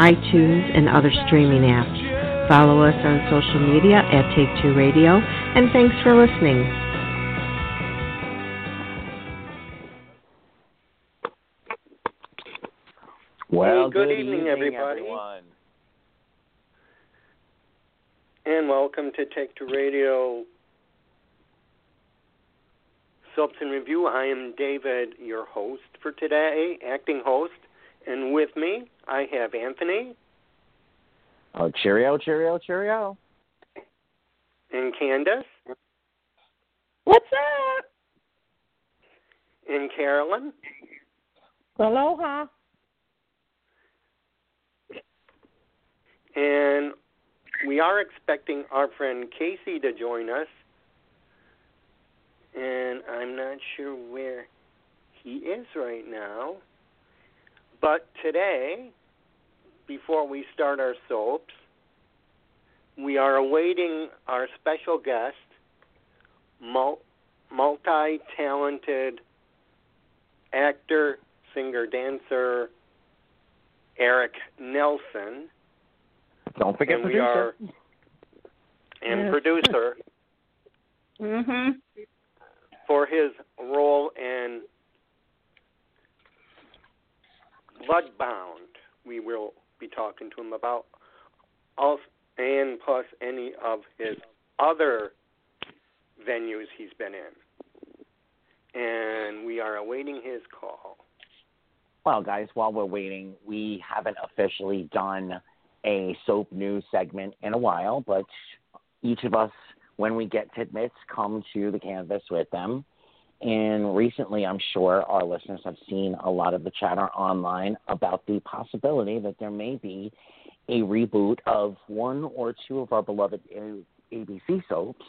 iTunes, and other streaming apps. Follow us on social media at Take Two Radio, and thanks for listening. Well, hey, good, good evening, evening, everybody. everyone. And welcome to Take Two Radio Soaps in Review. I am David, your host for today, acting host. And with me, I have Anthony. Oh, cheerio, cheerio, cheerio. And Candace. What's up? And Carolyn. Aloha. And we are expecting our friend Casey to join us. And I'm not sure where he is right now. But today, before we start our soaps, we are awaiting our special guest, multi talented actor, singer, dancer, Eric Nelsen. Don't forget and producer. We are, and Yes. producer Mhm. for his role in Bloodbound. We will be talking to him about also, and plus any of his other venues he's been in. And we are awaiting his call. Well, guys, while we're waiting, we haven't officially done a soap news segment in a while, but each of us, when we get tidbits, come to the canvas with them. And recently, I'm sure our listeners have seen a lot of the chatter online about the possibility that there may be a reboot of one or two of our beloved ABC soaps.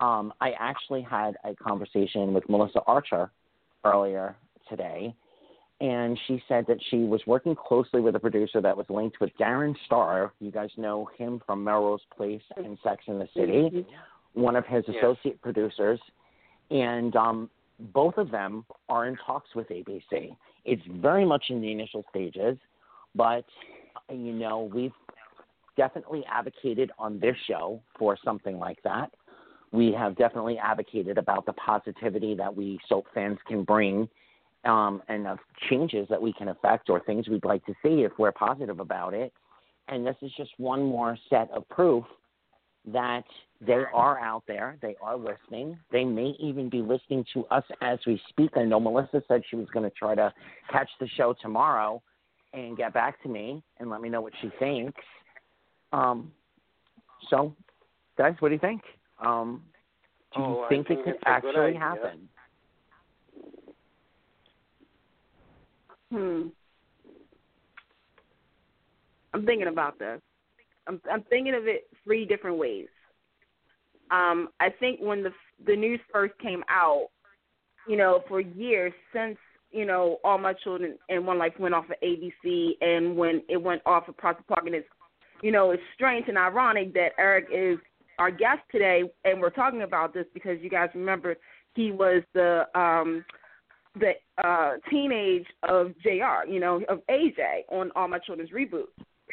Um, I actually had a conversation with Melissa Archer earlier today, and she said that she was working closely with a producer that was linked with Darren Star. You guys know him from Melrose Place and Sex in the City, one of his Yes. associate producers and um, both of them are in talks with ABC. It's very much in the initial stages, but you know we've definitely advocated on this show for something like that. We have definitely advocated about the positivity that we soap fans can bring, um, and of changes that we can affect or things we'd like to see if we're positive about it. And this is just one more set of proof that they are out there. They are listening. They may even be listening to us as we speak. I know Melissa said she was going to try to catch the show tomorrow and get back to me and let me know what she thinks. Um, so, guys, what do you think? Um, do you Oh, think, think it could it's a good actually happen? Hmm. I'm thinking about this. I'm I'm thinking of it three different ways. Um, I think when the the news first came out, you know, for years since you know all my children and one life went off of ABC, and when it went off of Prospect Park, and it's you know it's strange and ironic that Eric is our guest today, and we're talking about this because you guys remember he was the um the uh teenage of JR, you know, of AJ on All My Children's reboot.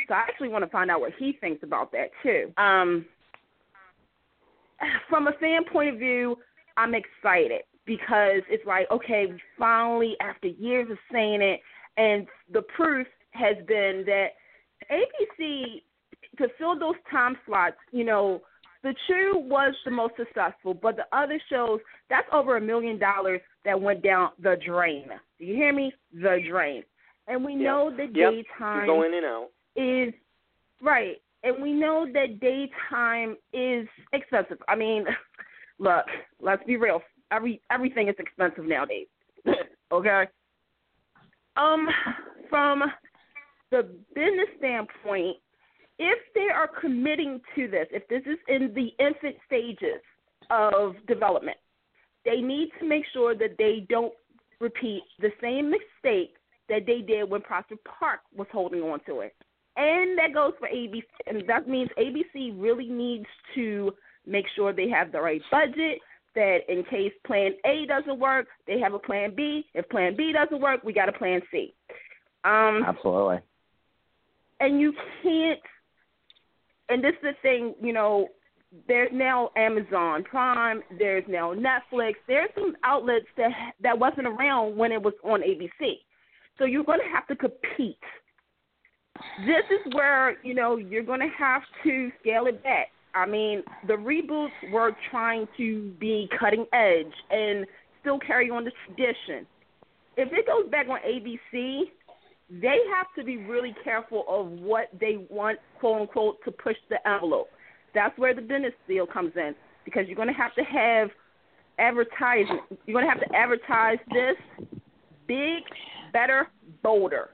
So I actually want to find out what he thinks about that too. Um from a fan point of view, I'm excited because it's like, okay, finally after years of saying it and the proof has been that ABC to fill those time slots, you know, the Chew was the most successful, but the other shows, that's over a million dollars that went down the drain. Do you hear me? The drain. And we Yep. know that Yep. daytime You go in and out. Is right, and we know that daytime is expensive. I mean, look, let's be real. Every everything is expensive nowadays. okay. Um, from the business standpoint, if they are committing to this, if this is in the infant stages of development, they need to make sure that they don't repeat the same mistake that they did when Prospect Park was holding on to it. And that goes for ABC, and that means ABC really needs to make sure they have the right budget. That in case Plan A doesn't work, they have a Plan B. If Plan B doesn't work, we got a Plan C. Um, Absolutely. And you can't. And this is the thing, you know. There's now Amazon Prime. There's now Netflix. There's some outlets that that wasn't around when it was on ABC. So you're going to have to compete this is where you know you're going to have to scale it back. I mean, the reboots were trying to be cutting edge and still carry on the tradition. If it goes back on ABC, they have to be really careful of what they want, quote unquote, to push the envelope. That's where the business deal comes in because you're going to have to have advertising. You're going to have to advertise this big, better, bolder.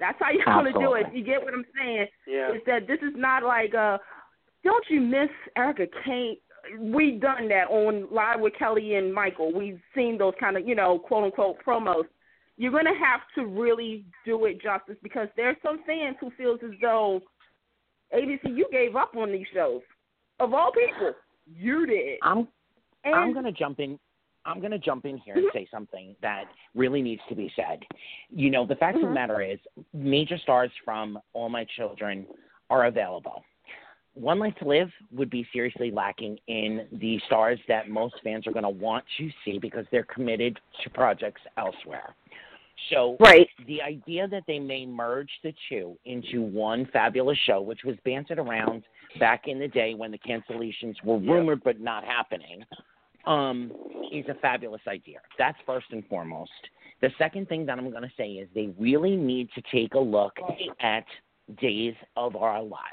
That's how you're going to do it. You get what I'm saying? Yeah. Is that this is not like uh don't you miss Erica Kane? We've done that on Live with Kelly and Michael. We've seen those kind of, you know, quote unquote promos. You're going to have to really do it justice because there's some fans who feels as though ABC you gave up on these shows. Of all people, you did. I'm and, I'm going to jump in I'm going to jump in here and say something that really needs to be said. You know, the fact mm-hmm. of the matter is, major stars from All My Children are available. One Life to Live would be seriously lacking in the stars that most fans are going to want to see because they're committed to projects elsewhere. So, right. the idea that they may merge the two into one fabulous show, which was bantered around back in the day when the cancellations were rumored but not happening, um, is a fabulous idea. That's first and foremost. The second thing that I'm going to say is they really need to take a look at Days of Our Lives.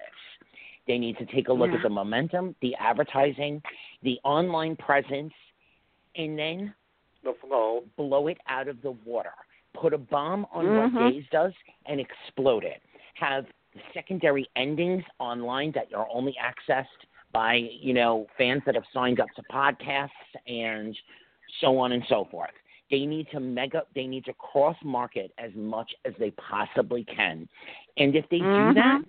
They need to take a look yeah. at the momentum, the advertising, the online presence, and then the flow. blow it out of the water. Put a bomb on mm-hmm. what Days does and explode it. Have secondary endings online that are only accessed by you know fans that have signed up to podcasts and so on and so forth. They need to mega. They need to cross market as much as they possibly can, and if they mm-hmm. do that,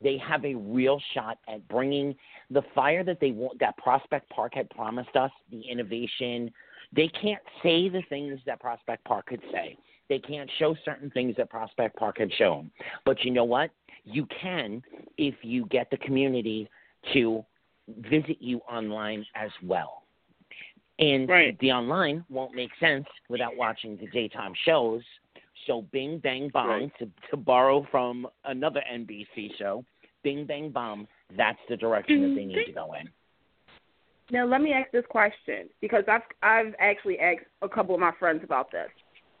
they have a real shot at bringing the fire that they want. That Prospect Park had promised us, the innovation. They can't say the things that Prospect Park could say. They can't show certain things that Prospect Park had shown. But you know what? You can if you get the community to visit you online as well. And right. the online won't make sense without watching the daytime shows. So Bing Bang Bomb, right. to, to borrow from another NBC show, Bing Bang Bomb, that's the direction that they need to go in. Now let me ask this question because I've I've actually asked a couple of my friends about this.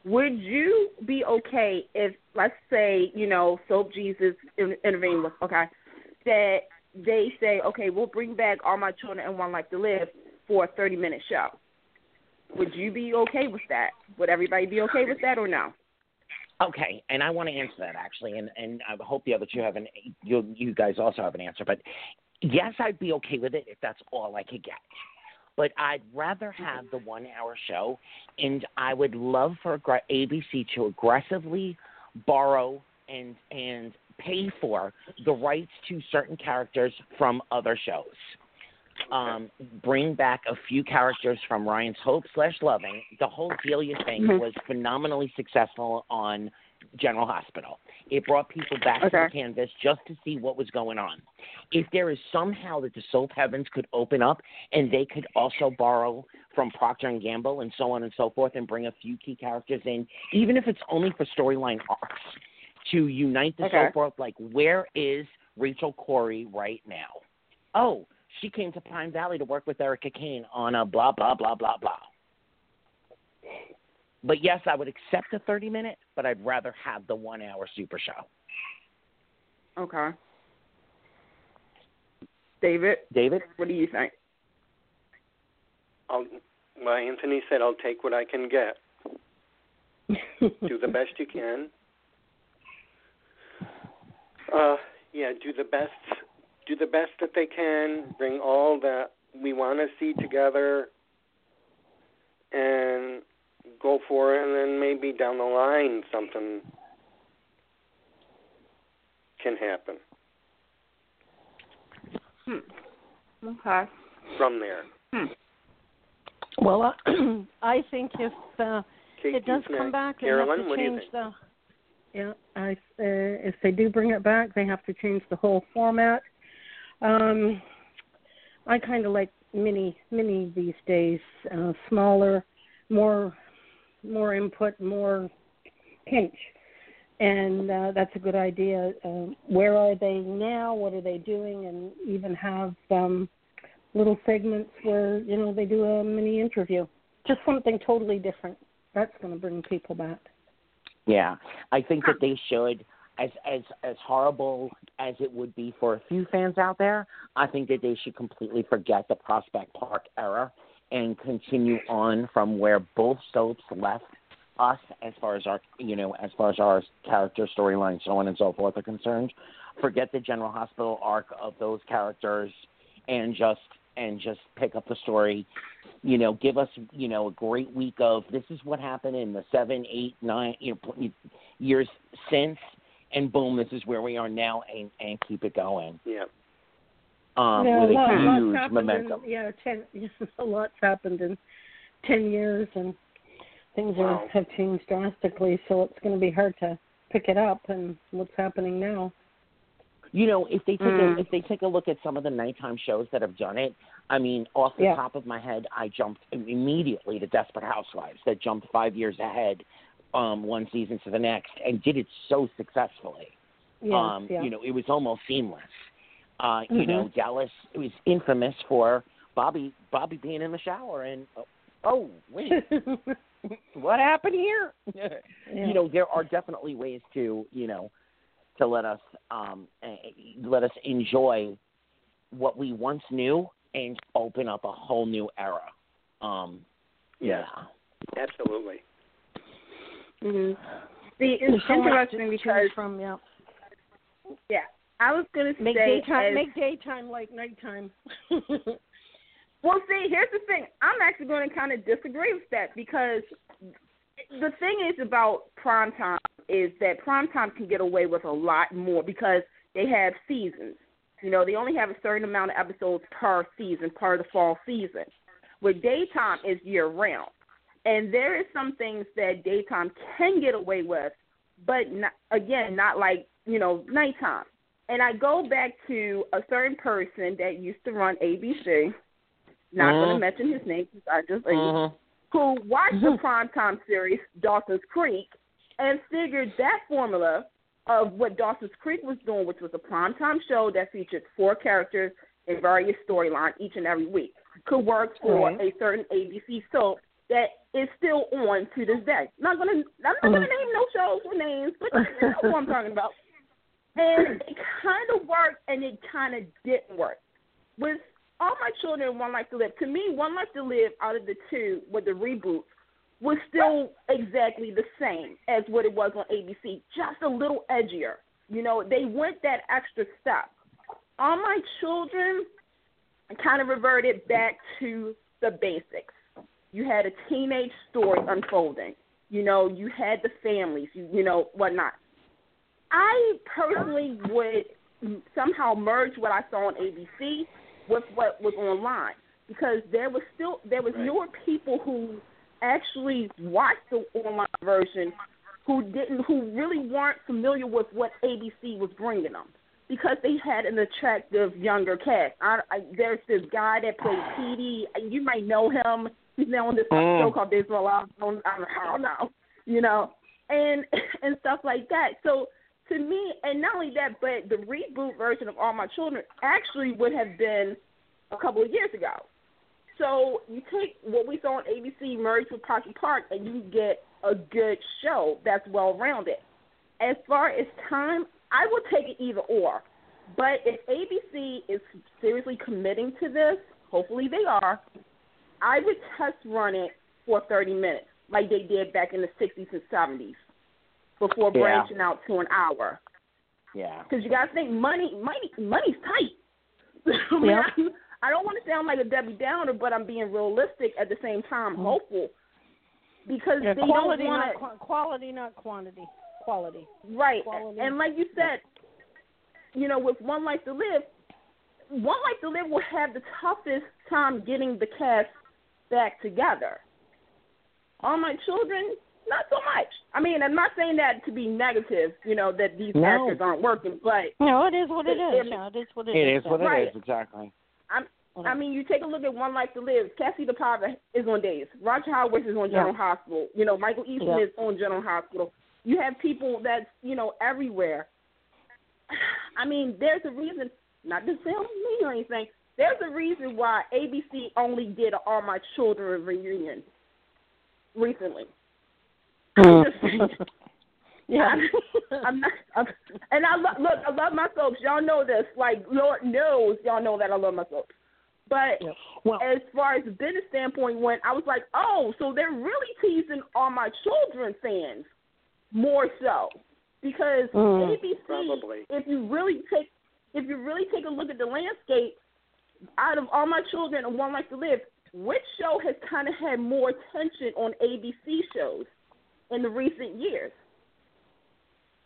Would you be okay if, let's say, you know, Soap Jesus intervened with okay, that they say, okay, we'll bring back All My Children and One Life to Live for a 30 minute show. Would you be okay with that? Would everybody be okay with that or no? Okay, and I want to answer that actually, and and I hope the other two have an you you guys also have an answer. But yes, I'd be okay with it if that's all I could get. But I'd rather have the one hour show, and I would love for ABC to aggressively borrow and and pay for the rights to certain characters from other shows. Um, bring back a few characters from Ryan's Hope slash Loving. The whole Delia thing mm-hmm. was phenomenally successful on General Hospital. It brought people back okay. to the canvas just to see what was going on. If there is somehow that the soap heavens could open up and they could also borrow from Procter and Gamble and so on and so forth and bring a few key characters in, even if it's only for storyline arcs, to unite the okay. soap world. Like, where is Rachel Cory right now? Oh, she came to Pine Valley to work with Erica Kane on a blah blah blah blah blah. But yes, I would accept a thirty minute, but I'd rather have the one hour super show. Okay. David. David, what do you think? I'll, well, Anthony said I'll take what I can get. Do the best you can. Uh, yeah, do the best, do the best that they can. Bring all that we want to see together, and go for it. And then maybe down the line something can happen. Hmm. Okay. From there. Hmm. Well, uh, I think if uh, it does you come next. back, they Carolyn, have to what do you change think? the. Yeah, I, uh, if they do bring it back, they have to change the whole format. Um, I kind of like mini mini these days, uh, smaller, more more input, more pinch, and uh, that's a good idea. Uh, where are they now? What are they doing? And even have um, little segments where you know they do a mini interview, just something totally different. That's going to bring people back. Yeah, I think that they should. As as as horrible as it would be for a few fans out there, I think that they should completely forget the Prospect Park era and continue on from where both soaps left us as far as our you know as far as our character storylines so on and so forth are concerned. Forget the General Hospital arc of those characters and just and just pick up the story you know, give us, you know, a great week of this is what happened in the seven, eight, nine, you know, years since, and boom, this is where we are now, and and keep it going. Yeah. Um, yeah, with a lot, a lots huge happened momentum. In, yeah, ten. A lot's happened in ten years, and things are, have changed drastically. So it's going to be hard to pick it up and what's happening now. You know, if they take Mm. a, if they take a look at some of the nighttime shows that have done it, I mean, off the Yeah. top of my head, I jumped immediately to Desperate Housewives that jumped five years ahead, um, one season to the next, and did it so successfully. Yes, um, yeah. you know, it was almost seamless. Uh, You Mhm. know, Dallas it was infamous for Bobby Bobby being in the shower and oh, oh wait, what happened here? Yeah. You know, there are definitely ways to you know to let us um, let us enjoy what we once knew and open up a whole new era. Um, Yeah. yeah. Absolutely. hmm See, There's it's so to interesting choose because from yeah. yeah, I was gonna Make say daytime as- make daytime like nighttime. Well, see, here's the thing. I'm actually going to kind of disagree with that because the thing is about primetime is that primetime can get away with a lot more because they have seasons. You know, they only have a certain amount of episodes per season, per the fall season. Where daytime is year round. And there is some things that daytime can get away with, but not, again, not like, you know, nighttime. And I go back to a certain person that used to run ABC not going to mention his name because I just Mhm. who watched the primetime series Dawson's Creek and figured that formula of what Dawson's Creek was doing, which was a primetime show that featured four characters in various storylines each and every week, could work for Right. a certain ABC soap that is still on to this day. Not gonna, I'm not gonna Mhm. name no shows with names, but you know what I'm talking about. And it kind of worked, and it kind of didn't work. With all my children One Life to Live, to me, One Life to Live out of the two with the reboot was still exactly the same as what it was on ABC, just a little edgier. You know, they went that extra step. All my children I kind of reverted back to the basics. You had a teenage story unfolding. You know, you had the families, you, you know, whatnot. I personally would somehow merge what I saw on ABC with what was online because there was still there was Right. newer people who actually watched the online version who didn't who really weren't familiar with what ABC was bringing them because they had an attractive younger cast. I, I, there's this guy that played Petey. You might know him. He's now on this Mm. show called Baseball. I don't, I don't know, you know, and and stuff like that. So to me, and not only that, but the reboot version of All My Children actually would have been a couple of years ago. So you take what we saw on ABC merged with Pocky Park, and you get a good show that's well rounded. As far as time, I would take it either or. But if ABC is seriously committing to this, hopefully they are, I would test run it for 30 minutes, like they did back in the 60s and 70s, before Yeah. branching out to an hour. Yeah. Because you got to think money, money, money's tight. I, mean, Yep. I, I don't want to sound like a Debbie Downer, but I'm being realistic at the same time, Mhm. hopeful. Because Yeah, they quality, don't want not qua- quality, not quantity. Quality. Right. quality. And like you said, you know, with One Life to Live, One Life to Live will have the toughest time getting the cast back together. All my children, not so much. I mean, I'm not saying that to be negative, you know, that these No. actors aren't working, but No, it is what it It- is. it- Yeah, it is what it It is. is what Right. it is, exactly. I mean, you take a look at One Life to Live. Kassie DePaiva is on days. Roger Howarth is on Yeah. General Hospital. You know, Michael Easton Yeah. is on General Hospital. You have people that's you know everywhere. I mean, there's a reason. Not to sell me or anything. There's a reason why ABC only did All My Children reunion recently. I'm just yeah. I'm, I'm not. I'm, and I lo- look. I love my soaps. Y'all know this. Like Lord knows, y'all know that I love my soaps. But Yep. Well, as far as the business standpoint went, I was like, oh, so they're really teasing all my children fans more so because Mm. ABC. Probably. If you really take, if you really take a look at the landscape, out of all my children and One Life to Live, which show has kind of had more attention on ABC shows in the recent years?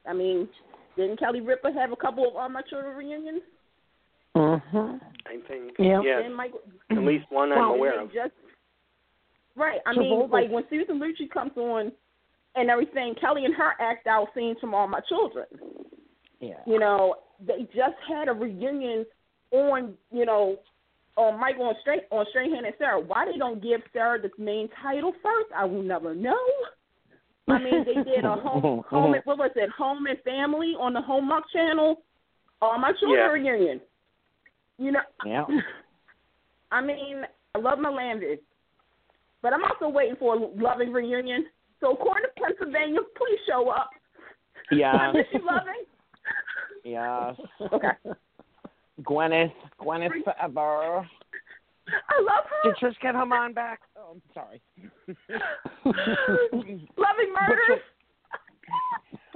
I mean, didn't Kelly Ripa have a couple of All My Children reunions? mhm. I think Yeah. yes, And Michael, at least one I'm Well, aware they of. Just, right. I So mean, Volvo- like when Susan Lucci comes on and everything, Kelly and her act out scenes from All My Children. Yeah. You know, they just had a reunion on, you know, on Michael on Straight on Strahan and Sarah. Why they don't give Sarah the main title first, I will never know. I mean, they did a home, home what was it, Home and Family on the Home Hallmark Channel. All My Children Yeah. reunion. You know, Yeah. I mean, I love my Landed, but I'm also waiting for a loving reunion. So, according to Pennsylvania, please show up. I Yeah. miss you, loving. Yes. Okay. Gwyneth. Gwyneth forever. I love her. Did Trish get her mind back? Oh, I'm sorry. loving murders.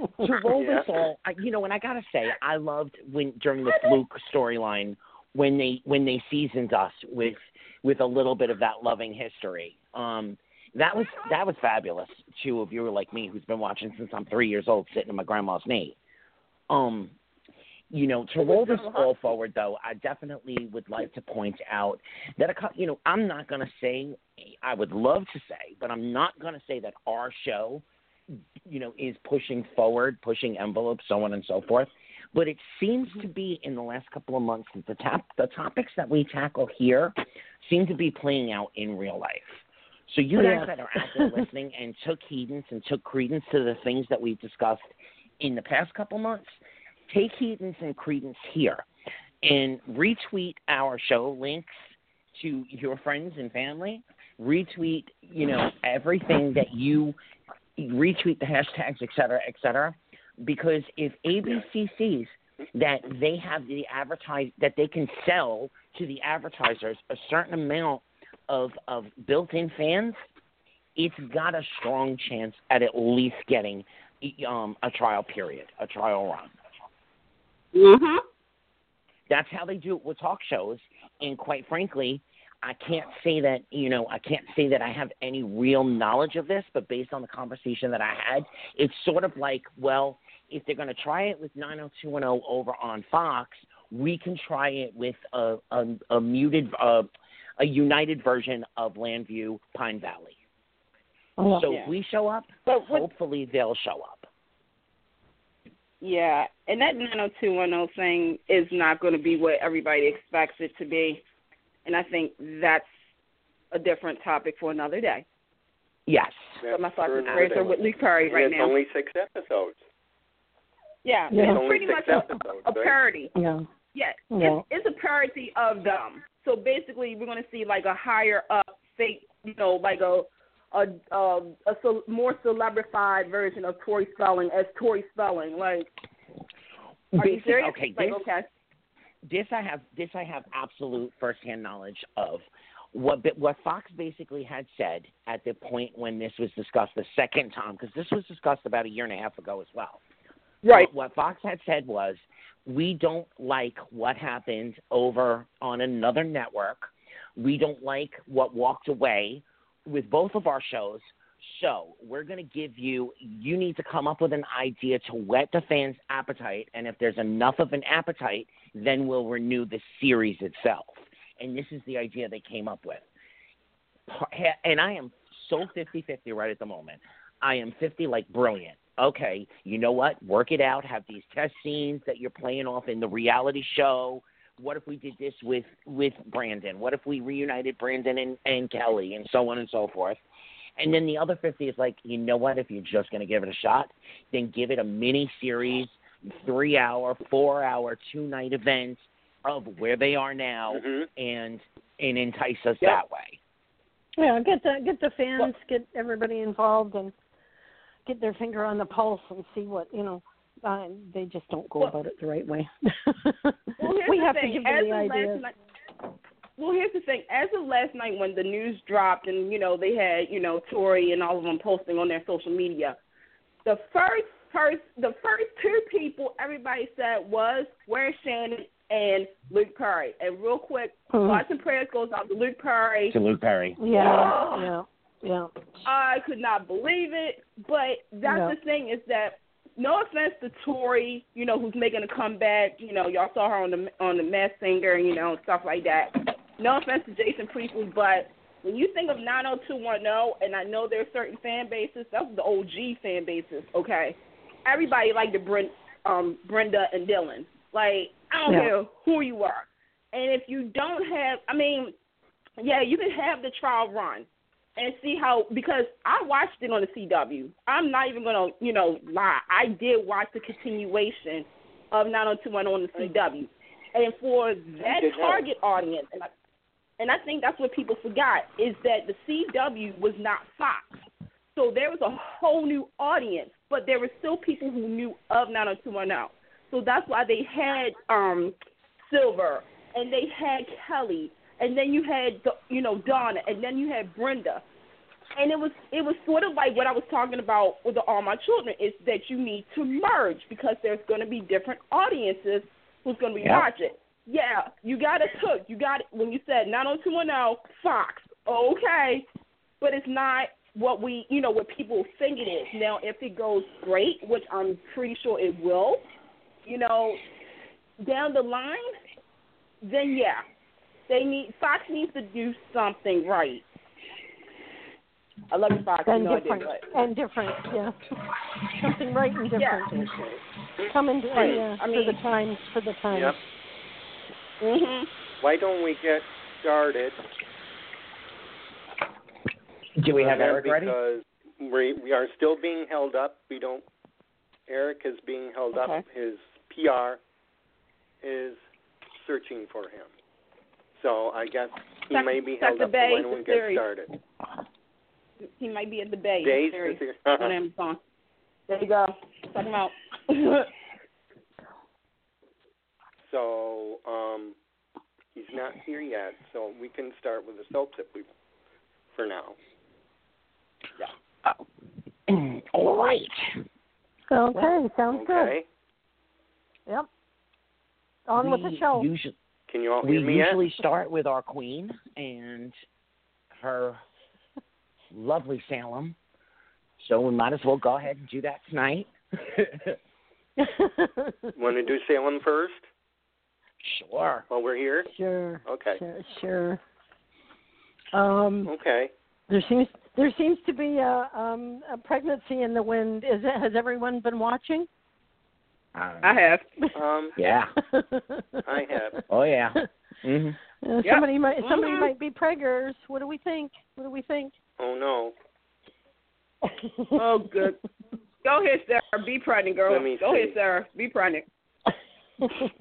to roll Yeah. this all, I, you know, and I gotta say, I loved when during the Fluke storyline when they when they seasoned us with with a little bit of that loving history. Um, that was that was fabulous. Too, if you were like me, who's been watching since I'm three years old, sitting in my grandma's knee. Um, you know, to roll this all forward, though, I definitely would like to point out that a you know I'm not going to say I would love to say, but I'm not going to say that our show, you know, is pushing forward, pushing envelopes, so on and so forth. But it seems to be in the last couple of months that the top the topics that we tackle here seem to be playing out in real life. So you guys Yes. that are out there listening and took credence and took credence to the things that we've discussed in the past couple months, take credence and some credence here and retweet our show links to your friends and family. Retweet, you know, everything that you retweet the hashtags, et cetera, et cetera. Because if ABC sees that they have the advertise that they can sell to the advertisers a certain amount of of built-in fans, it's got a strong chance at at least getting um, a trial period, a trial run. Mhm. That's how they do it with talk shows. And quite frankly, I can't say that you know I can't say that I have any real knowledge of this, but based on the conversation that I had, it's sort of like, well, if they're going to try it with 90210 over on Fox, we can try it with a a, a muted, uh, a united version of Llanview Pine Valley. Oh, So Yeah. if we show up, But what, hopefully they'll show up. Yeah, and that 90210 thing is not going to be what everybody expects it to be. And I think that's a different topic for another day. Yes. But my thoughts Sure and enough. prayers are with Luke Perry And right it's now. only six episodes. yeah, Yeah. It's it's only pretty six much a, episodes, a right? parody. Yeah. Yeah, Yeah. It's, it's a parody of them. So basically, we're going to see like a higher up fake, you know, like a a a, a more celebrified version of Tori Spelling as Tori Spelling. Like, are you serious? Okay, like, this, okay, this I have this I have absolute firsthand knowledge of. What what Fox basically had said at the point when this was discussed the second time, because this was discussed about a year and a half ago as well. Right. What Fox had said was, we don't like what happened over on another network. We don't like what walked away with both of our shows. So we're going to give you, you need to come up with an idea to whet the fans' appetite. And if there's enough of an appetite, then we'll renew the series itself. And this is the idea they came up with. And I am so 50 50 right at the moment. I am 50 like brilliant. Okay, you know what? Work it out. Have these test scenes that you're playing off in the reality show. What if we did this with with Brandon? What if we reunited Brandon and, and Kelly and so on and so forth? And then the other 50 is like, you know what? If you're just going to give it a shot, then give it a mini series, three hour, four hour, two night event of where they are now Mhm. and and entice us Yep. that way. Yeah, get the get the fans, get everybody involved, and get their finger on the pulse and see what you know. Uh, they just don't go Well- about it the right way. Well, here's we the have thing. to give As them the of last ideas. night, well, here's the thing. As of last night, when the news dropped, and you know they had you know Tori and all of them posting on their social media, the first person, the first two people everybody said was where's Shannon and Luke Perry. And real quick, Mhm. thoughts and prayers goes out to Luke Perry. To Luke Perry. Yeah, yeah, yeah. I could not believe it, but that's No. the thing is that no offense to Tori, you know, who's making a comeback. You know, y'all saw her on the on the Masked Singer, you know, stuff like that. No offense to Jason Priestley, but when you think of 90210, and I know there are certain fan bases, that's the OG fan bases. Okay, everybody liked the Brent, um, Brenda and Dylan. Like I don't Yeah. care who you are, and if you don't have, I mean, yeah, you can have the trial run and see how because I watched it on the CW. I'm not even gonna, you know, lie. I did watch the continuation of 90210 on the CW, and for that target audience, and I, and I think that's what people forgot is that the CW was not Fox, so there was a whole new audience, but there were still people who knew of 90210. So that's why they had um Silver and they had Kelly and then you had you know Donna, and then you had Brenda, and it was it was sort of like what I was talking about with the All My Children is that you need to merge because there's going to be different audiences who's going to be Yeah. watching. Yeah, you got it took. You got it when you said 90210 Fox. Okay, but it's not what we you know what people think it is. Now, if it goes great, which I'm pretty sure it will, you know, down the line, then yeah, they need Fox needs to do something right. I love you, Fox. and you know I do, different, but and different, yeah. Something right and yeah. different. Coming to, Right. yeah, I for the times, for the times. Yep. Mhm. Why don't we get started? Do we have Uh, Eric ready? Because we we are still being held up. We don't. Eric is being held up. His PR is searching for him. So I guess he Check- may be check held the up. Bay, so we get series. started? He might be at the Bay. Days Series to on Amazon. There you go. Check him out. So um, he's not here yet. So we can start with the soaps if we, for now. Yeah. Oh. All right. Okay, sounds good. Okay. Yep. On with the show. usu- Can you all we hear me yet? usually start with our queen and her lovely Salem. So we might as well go ahead and do that tonight. Want to do Salem first sure. while we're here? sure. Okay. Sure. Sure. Um, Okay. there seems there seems to be a um a pregnancy in the wind. Is it? Has everyone been watching? Um, I have. Um, Yeah. I have. Oh yeah. hmm Uh, Yep. Somebody might somebody Mhm. might be preggers. What do we think? What do we think? Oh no. Oh, good. Go ahead, Sarah. Be pregnant, girl. Let me Go see. ahead, Sarah. Be pregnant.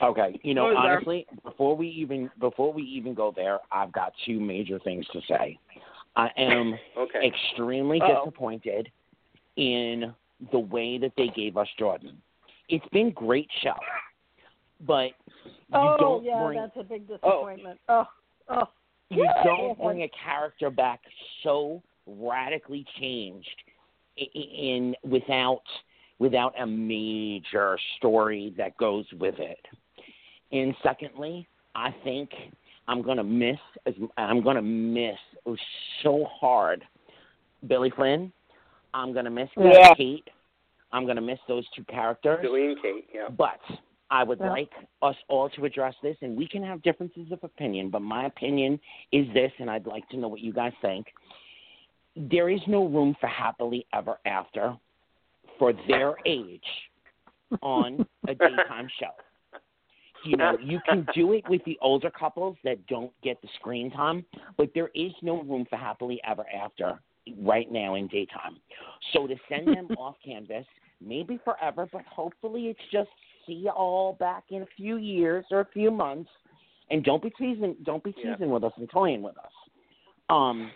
Okay. You know, What is there? honestly, before we even before we even go there, I've got two major things to say. I am Okay. extremely Uh-oh. disappointed in the way that they gave us Jordan. It's been great show, but you oh don't yeah, bring that's a big oh. disappointment. Oh, oh. you Yeah. don't bring a character back so radically changed i- i- in without without a major story that goes with it. And secondly, I think I'm gonna miss I'm gonna miss so hard Billy Flynn. I'm gonna miss Yeah. Kate. I'm gonna miss those two characters. Billy and Kate, yeah. But I would Yeah. like us all to address this, and we can have differences of opinion. But my opinion is this, and I'd like to know what you guys think. There is no room for happily ever after for their age on a daytime show. You know, you can do it with the older couples that don't get the screen time, but there is no room for happily ever after right now in daytime. So to send them off canvas, maybe forever, but hopefully it's just see you all back in a few years or a few months, and don't be teasing, don't be Yeah. teasing with us and toying with us, um,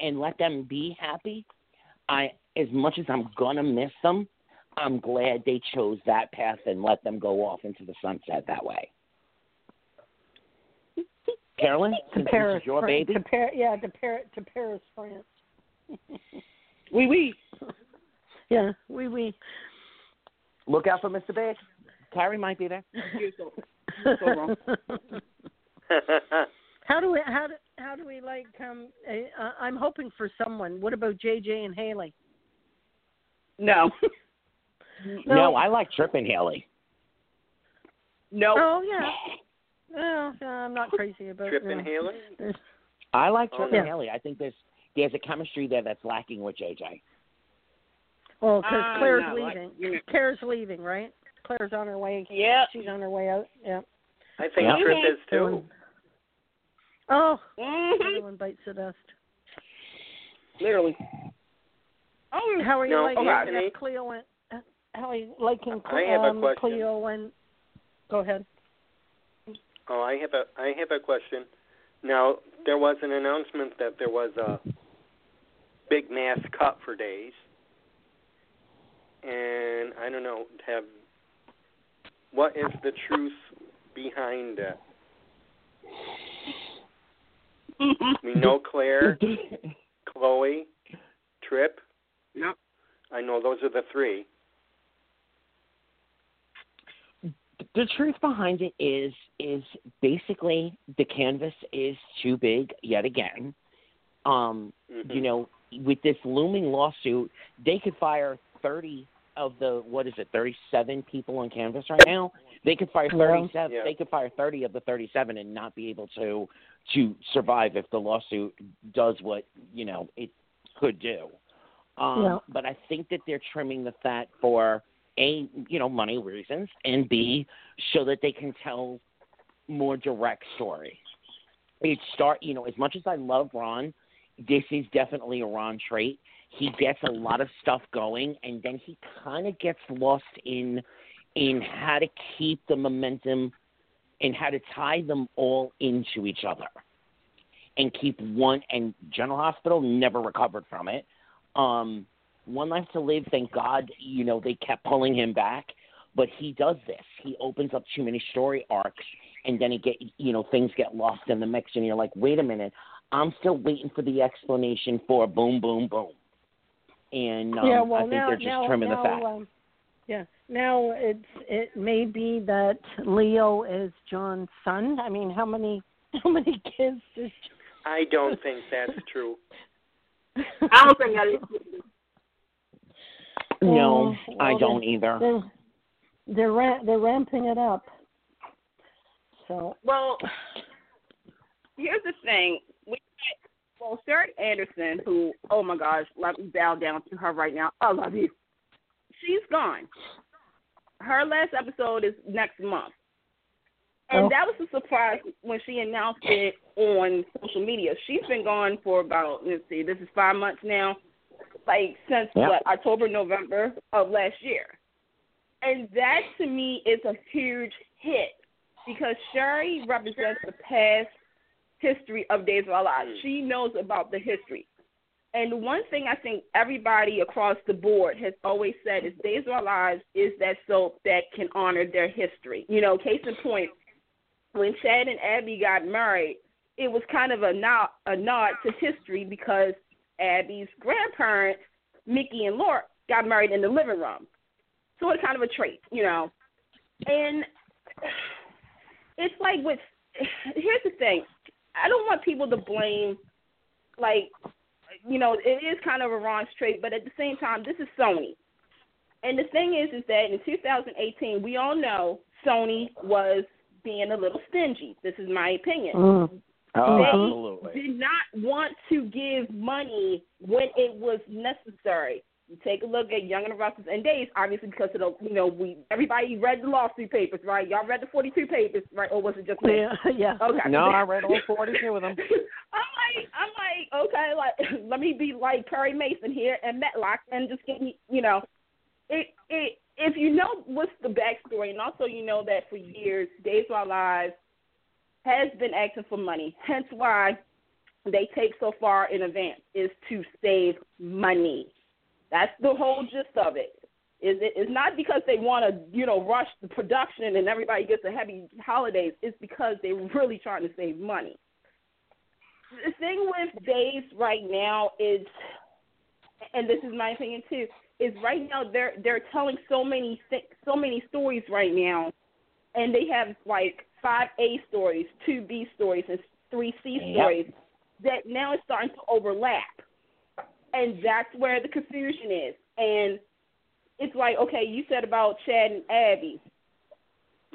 and let them be happy. I, as much as I'm gonna miss them, I'm glad they chose that path and let them go off into the sunset that way. Carolyn, to since this Paris, is your Fran- baby, To Par- yeah, to, Par- to Paris, France. Oui, oui. Yeah, we we. look out for Mr. Big. Carrie might be there. You're so, you're so wrong. how do we how do how do we like um uh, I'm hoping for someone. What about JJ and Haley? No. No, I like Trip and Haley. No. Oh yeah. Well, uh, I'm not crazy about Trip you and know, Haley? I like Oh, Trip yeah. and Haley. I think there's there's a chemistry there that's lacking with JJ. Well, because Ah, Claire's no, like, leaving. you know. Claire's leaving, right? Claire's on her way. Yeah. She's on her way out. Yeah. I think Yeah. Trip is too. Oh, hmm everyone bites the dust. Literally. Oh, How are you No, liking Anthony. uh, Cleo and uh, how are you liking Cle- I have a question. Cleo and Go ahead. Oh, I have a I have a question. Now there was an announcement that there was a big mass cut for days, and I don't know. Have what is the truth behind it? We know Claire, Chloe, Trip. Yep. I know those are the three. the truth behind it is is basically the canvas is too big yet again. Um, Mhm. you know, with this looming lawsuit, they could fire 30 of the what is it, 37 people on canvas right now. They could fire Yeah. 37. Yeah. They could fire 30 of the 37 and not be able to to survive if the lawsuit does what you know it could do. Um, Yeah. But I think that they're trimming the fat for a you know money reasons and b so that they can tell more direct story it start you know as much as i love ron this is definitely a ron trait he gets a lot of stuff going and then he kind of gets lost in in how to keep the momentum and how to tie them all into each other and keep one and general hospital never recovered from it um one Life to Live, thank God, you know, they kept pulling him back. But he does this. He opens up too many story arcs, and then it get, you know, things get lost in the mix, and you're like, wait a minute, I'm still waiting for the explanation for boom, boom, boom. And um, yeah, well I think now they're just now trimming now the fat. um, yeah. Now it's it may be that Leo is John's son. I mean, how many how many kids does I don't think that's true. I don't think that is. True. No, Well, I don't either. They're they're ra- they're ramping it up. So Well, here's the thing. We well, Sarah Anderson, who, oh my gosh, let me bow down to her right now. I love you. She's gone. Her last episode is next month. And Oh. that was a surprise when she announced it on social media. She's been gone for about, let's see, this is five months now. Like since Yeah. what, October, November of last year. And that to me is a huge hit because Sherry represents the past history of Days of Our Lives. She knows about the history. And one thing I think everybody across the board has always said is Days of Our Lives is that soap that can honor their history. You know, case in point, when Chad and Abby got married, it was kind of a nod, a nod to history because Abby's grandparents, Mickey and Laura, got married in the living room. So of kind of a trait, you know. And it's like with here's the thing. I don't want people to blame like you know, it is kind of a wrong trait, but at the same time this is Sony. And the thing is is that in 2018 we all know Sony was being a little stingy. This is my opinion. Mm. Oh, they absolutely. did not want to give money when it was necessary. You take a look at Young and the Restless and Days, obviously because of the you know we everybody read the lawsuit papers, right? Y'all read the forty two papers, right? Or was it just me? Yeah, yeah. Okay. No, I read all 42 of them. I'm like, I'm like, okay, like let me be like Perry Mason here and Matlock and just get me, you know, it it if you know what's the backstory, and also you know that for years, Days of Our Lives has been asking for money. Hence why they take so far in advance is to save money. That's the whole gist of it. Is it is not because they want to, you know, rush the production and everybody gets a heavy holidays. It's because they're really trying to save money. The thing with Days right now is, and this is my opinion too, is right now they're they're telling so many so many stories right now, and they have like five A stories, two B stories, and three C Yep. stories that now it's starting to overlap, and that's where the confusion is. And it's like, okay, you said about Chad and Abby.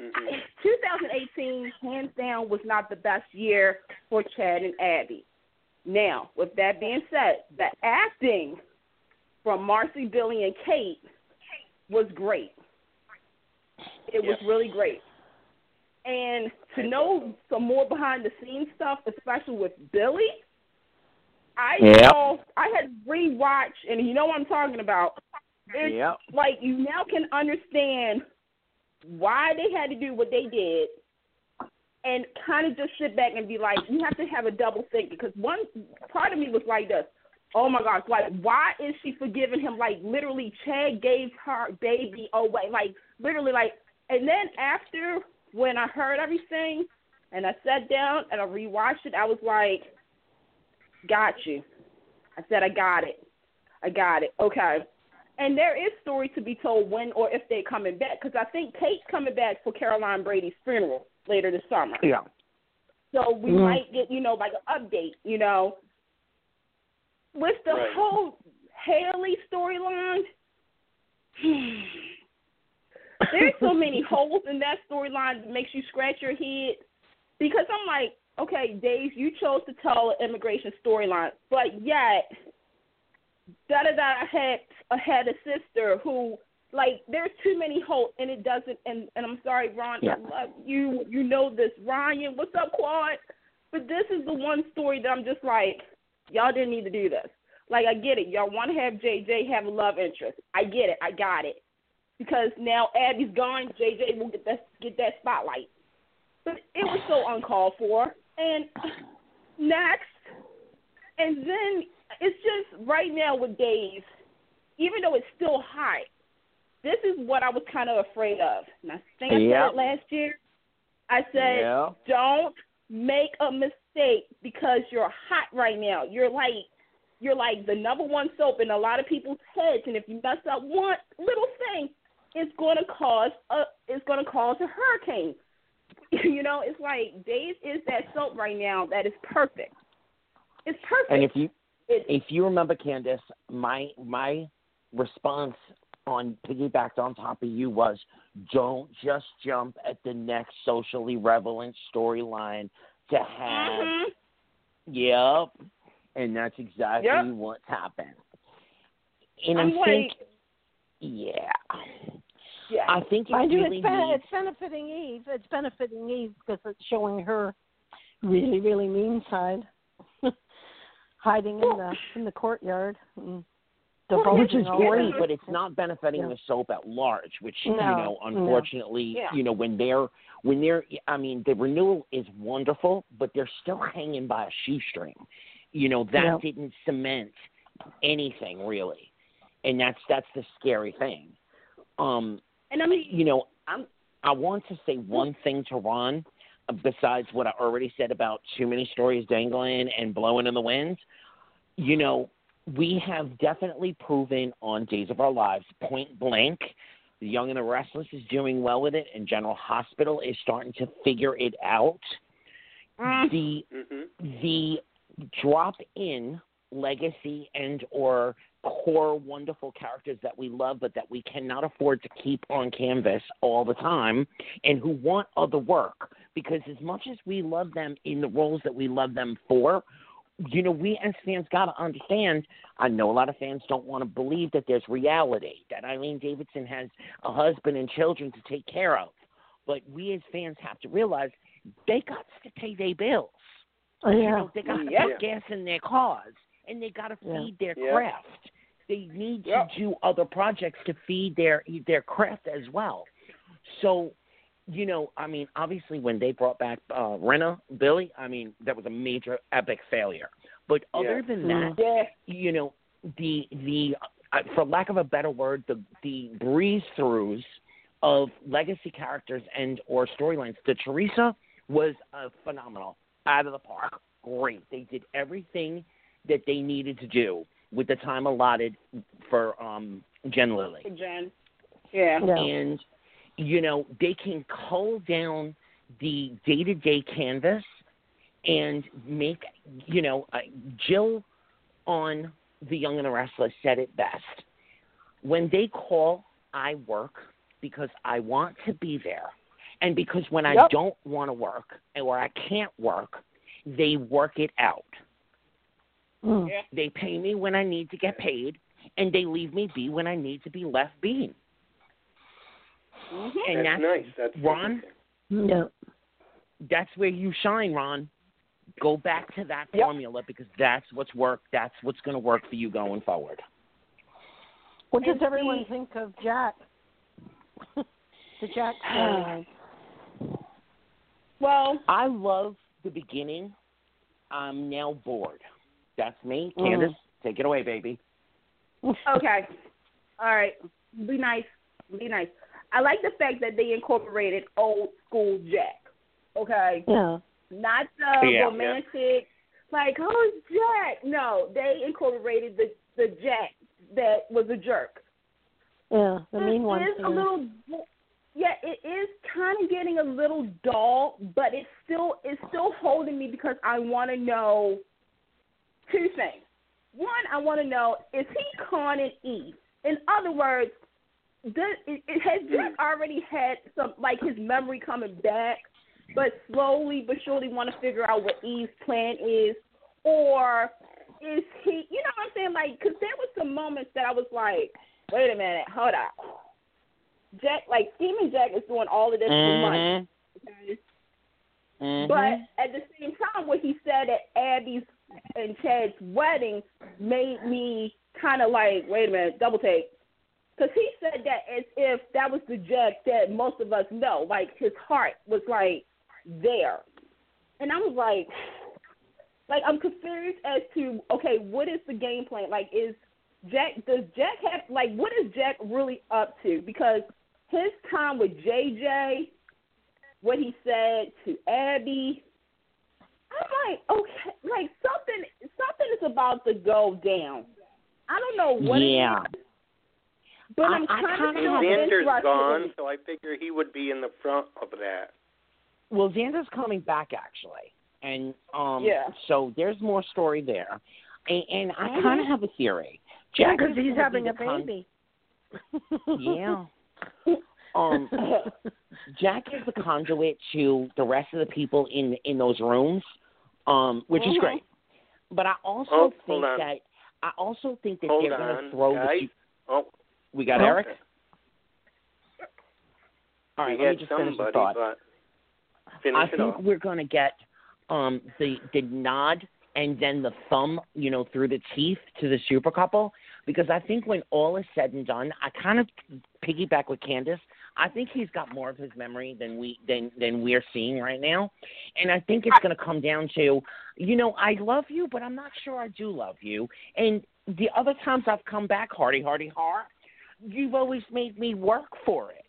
hmm 2018, hands down, was not the best year for Chad and Abby. Now, with that being said, the acting from Marci, Billy, and Kate was great. It was really great. And to know some more behind the scenes stuff, especially with Billy, I Yep. saw I had rewatch, and you know what I'm talking about. It's Yep. like you now can understand why they had to do what they did and kind of just sit back and be like you have to have a double think because one part of me was like this oh my gosh like why is she forgiving him like literally chad gave her baby away like literally like and then after when i heard everything and i sat down and i rewatched it i was like got you i said i got it i got it okay and there is story to be told when or if they're coming back because I think Kate's coming back for Caroline Brady's funeral later this summer. Yeah. So we Mhm. might get, you know, like an update, you know. With the Right. whole Haley storyline, there's so many holes in that storyline that makes you scratch your head. Because I'm like, okay, Days, you chose to tell an immigration storyline, but yet da da da had I had a sister who like there's too many holes and it doesn't and and I'm sorry Ron Yeah. I love you you know this. Ryan what's up Quad? But this is the one story that I'm just like y'all didn't need to do this. Like I get it. Y'all want to have JJ have a love interest. I get it. I got it. Because now Abby's gone JJ will get that get that spotlight. But it was so uncalled for and next and then it's just right now with Days, even though it's still high, this is what I was kind of afraid of. And I think I Yep. said it last year. I said, Yeah. don't make a mistake because you're hot right now. You're like you're like the number one soap in a lot of people's heads, and if you mess up one little thing, it's going to cause a it's going to cause a hurricane. you know, it's like Days is that soap right now that is perfect. It's perfect. And if you It- if you remember, Candace, my my response on piggybacked on top of you was, don't just jump at the next socially relevant storyline to have. Mhm. Yep, and that's exactly Yep. what's happened. And I'm I think, like, yeah, yeah. I think it Mind you, really it's, ben- needs. it's benefiting Eve. It's benefiting Eve because it's showing her really, really mean side, hiding in the in the courtyard and divulging Which is great, that. but it's not benefiting Yeah. the soap at large. Which you No, know, no. unfortunately, Yeah. you know, when they're when they're, I mean, the renewal is wonderful, but they're still hanging by a shoestring. You know, that Yeah. didn't cement anything really, and that's that's the scary thing. Um, and I mean, you know, I'm I want to say one thing to Ron, uh, besides what I already said about too many stories dangling and blowing in the wind. You know, we have definitely proven on Days of Our Lives, point blank, The Young and the Restless is doing well with it, and General Hospital is starting to figure it out. Mm. The hmm the drop in legacy and or core wonderful characters that we love but that we cannot afford to keep on canvas all the time and who want other work because as much as we love them in the roles that we love them for you know we as fans got to understand i know a lot of fans don't want to believe that there's reality that eileen davidson has a husband and children to take care of but we as fans have to realize they got to pay their bills Oh, you yeah. know, they got to Yeah. put gas in their cars and they got to Yeah. feed their Yeah. craft. They need Yeah. to do other projects to feed their their craft as well. So, you know, I mean, obviously when they brought back uh Rena Billy, I mean, that was a major epic failure. But other Yeah. than Mm. that, Yeah. you know, the the uh, for lack of a better word, the the breeze throughs of legacy characters and or storylines. The Teresa was uh, phenomenal, out of the park, great. They did everything that they needed to do with the time allotted for um, Jen Lilley, Jen. Yeah. Yeah. and you know they can cull down the day to day canvas and make you know uh, Jill on the Young and the Restless said it best. When they call, I work because I want to be there, and because when I don't want to work or I can't work, they work it out. Mm. Yeah. They pay me when I need to get paid, and they leave me be when I need to be left be. Mhm. And That's that's nice. That's Ron. No. That's where you shine, Ron. Go back to that Yep. formula because that's what's worked. That's what's going to work for you going forward. What does And everyone see- think of Jack? the Jack storyline. Well, I love the beginning. I'm now bored. That's me, Mm. Candace. Take it away, baby. okay. All right. Be nice. Be nice. I like the fact that they incorporated old school Jack. Okay. Yeah. Not the Yeah. romantic, like, who's Jack. No, they incorporated the the Jack that was a jerk. Yeah. The mean it one. is yeah. a little yeah it is kind of getting a little dull but it's still it's still holding me because i want to know two things one i want to know is he conning eve in other words does it, it has Jack already had some like his memory coming back but slowly but surely want to figure out what eve's plan is or is he you know what i'm saying like because there was some moments that i was like wait a minute hold up Jack, like Scheming Jack, is doing all of this for money. Okay? Mhm. But at the same time, what he said at Abby's and Chad's wedding made me kind of like, wait a minute, double take. Because he said that as if that was the Jack that most of us know. Like his heart was like there. And I was like, like I'm confused as to okay, what is the game plan? Like, is Jack does Jack have like what is Jack really up to? Because his time with JJ, what he said to Abby, I'm like, okay, like something something is about to go down. I don't know what yeah. it is, but I- I'm I kind kinda of have- Xander's interested. gone, so I figure he would be in the front of that. Well, Xander's coming back actually, and um, Yeah. so there's more story there, and, and I Mhm. kind of have a theory. Yeah, Jack because he's having be a the con- baby. yeah. Um, Jack is the conduit to the rest of the people in in those rooms, um, which is Mhm. great. But I also Oh, think that I also think that Hold they're going to throw guys. the. Oh, We got Oh. Eric. All right, we let me just finish the thought. finish I think off. we're going to get um, the the nod and then the thumb, you know, through the teeth to the super couple because I think when all is said and done, I kind of piggyback with Candace. I think he's got more of his memory than we than than we're seeing right now, and I think it's going to come down to, you know, I love you, but I'm not sure I do love you. And the other times I've come back, hardy, hardy, heart, you've always made me work for it.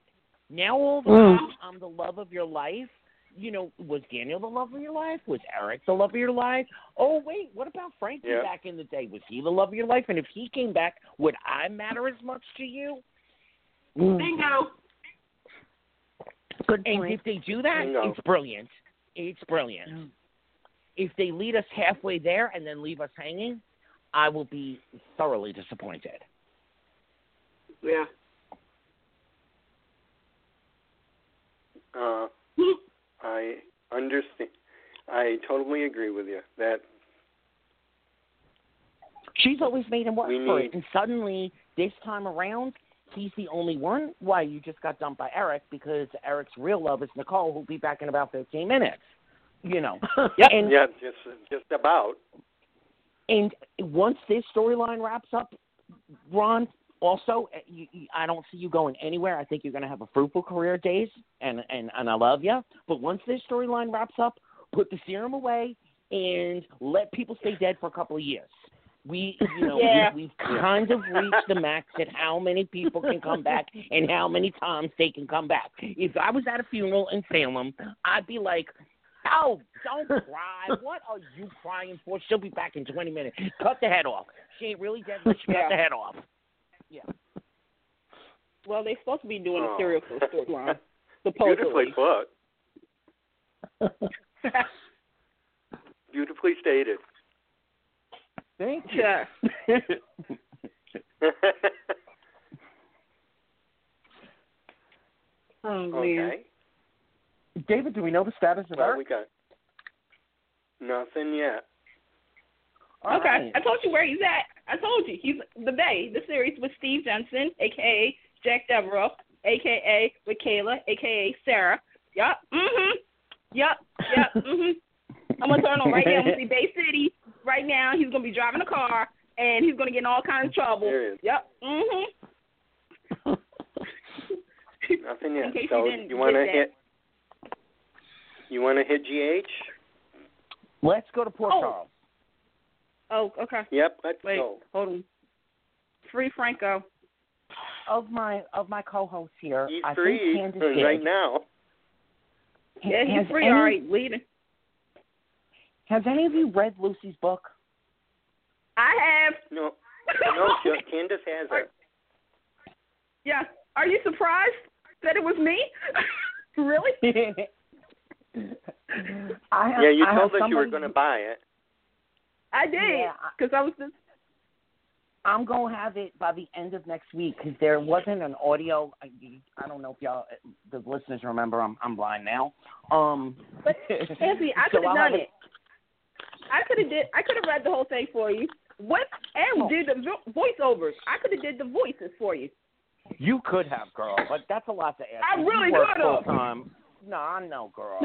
Now all of a Mm. sudden I'm the love of your life. You know, was Daniel the love of your life? Was Eric the love of your life? Oh wait, what about Frankie Yeah. back in the day? Was he the love of your life? And if he came back, would I matter as much to you? Bingo. Good And if they do that, Bingo. it's brilliant. It's brilliant. If they lead us halfway there and then leave us hanging, I will be thoroughly disappointed. Yeah. Uh, I understand. I totally agree with you. That She's always made him work We for need- it, and suddenly this time around, he's the only one. Why you just got dumped by Eric because Eric's real love is Nicole, who'll be back in about fifteen minutes. You know, Yep. and yeah, just just about. and once this storyline wraps up, Ron. Also, eh, you, you, I don't see you going anywhere. I think you're going to have a fruitful career, Days, and and and I love you. But once this storyline wraps up, put the serum away and let people stay dead for a couple of years. We, you know, Yeah. we, we've kind of reached the max at how many people can come back and how many times they can come back. If I was at a funeral in Salem, I'd be like, "Oh, don't cry. What are you crying for? She'll be back in 20 minutes. Cut the head off. She ain't really dead, but she cut Yeah. the head off." Yeah. Well, they're supposed to be doing Oh. a serial killer storyline. Beautifully Supposedly. put. Beautifully stated. Thank you. Yeah. Oh man. okay. David, do we know the status of Well, Eric? we got nothing yet. All okay, right. I told you where he's at. I told you he's the Bay. The series with Steve Jensen, aka Jack Deveraux, aka with Kayla, aka Sarah. Yup. Mhm. Yup. Yup. Mhm. I'm gonna turn on right now. I'm gonna see Bay City right now. He's gonna be driving a car and he's gonna get in all kinds of trouble. Yep. Mhm. Nothing In yet. case So you didn't you want to get hit? You want to hit GH? Let's go to Port Oh. Charles. Oh, okay. Yep. Let's Wait, go. hold on. Free Franco. Of my of my co-hosts here, He's I free think Candace did. right now. Yeah, he's free. any, All right, leading. Has any of you read Lucy's book? I have. No, no. Candace has it. Yeah. Are you surprised that it was me? really? I have, Yeah, you I told have us you were going to buy it. I did. Yeah, I- Because I was just. I'm gonna have it by the end of next week because there wasn't an audio. I, I don't know if y'all, the listeners, remember. I'm I'm blind now. Um, But Anthony, I so could have I'll done have it. I could have did. I could have read the whole thing for you. What and Oh. did the vo- voiceovers? I could have did the voices for you. You could have, girl, but that's a lot to ask. I really could have. time. No, I know, girl.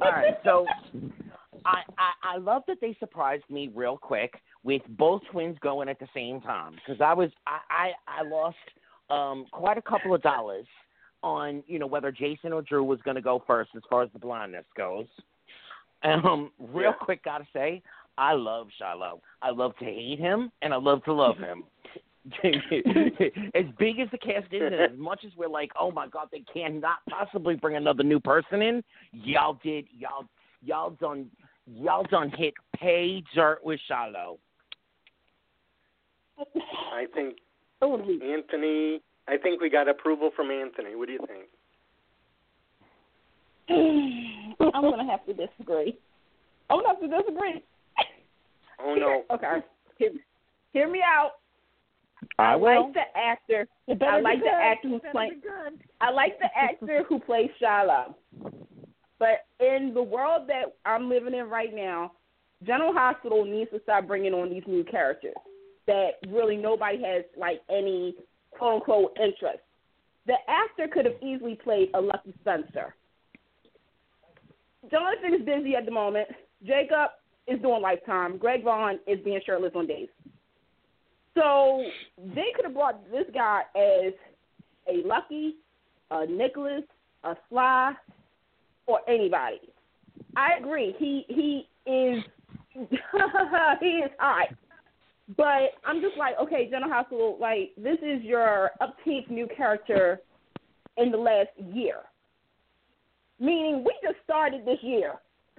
All right, so I, I I love that they surprised me real quick with both twins going at the same time because I was I, I I lost um quite a couple of dollars on you know whether Jason or Drew was going to go first as far as the blindness goes. Um, real Yeah. quick, gotta say, I love Shiloh. I love to hate him and I love to love him. as big as the cast is, and as much as we're like, oh my god, they cannot possibly bring another new person in. Y'all did, y'all, y'all done, y'all done hit pay dirt with Shiloh. I think Totally. Anthony. I think we got approval from Anthony. What do you think? I'm gonna have to disagree. I'm gonna have to disagree. Oh no. Okay. Hear, hear me out. I will. like the actor. It I be like the actor who's It playing. I like the actor who plays Shiloh. But in the world that I'm living in right now, General Hospital needs to start bringing on these new characters that really nobody has like any quote unquote interest. The actor could have easily played a Lucky Spencer. Jonathan is busy at the moment. Jacob is doing Lifetime. Greg Vaughn is being shirtless on days. So they could have brought this guy as a Lucky, a Nicholas, a Sly, or anybody. I agree. He he is he is hot. But I'm just like, okay, General Hospital, like this is your upteenth new character in the last year. Meaning we just started this year.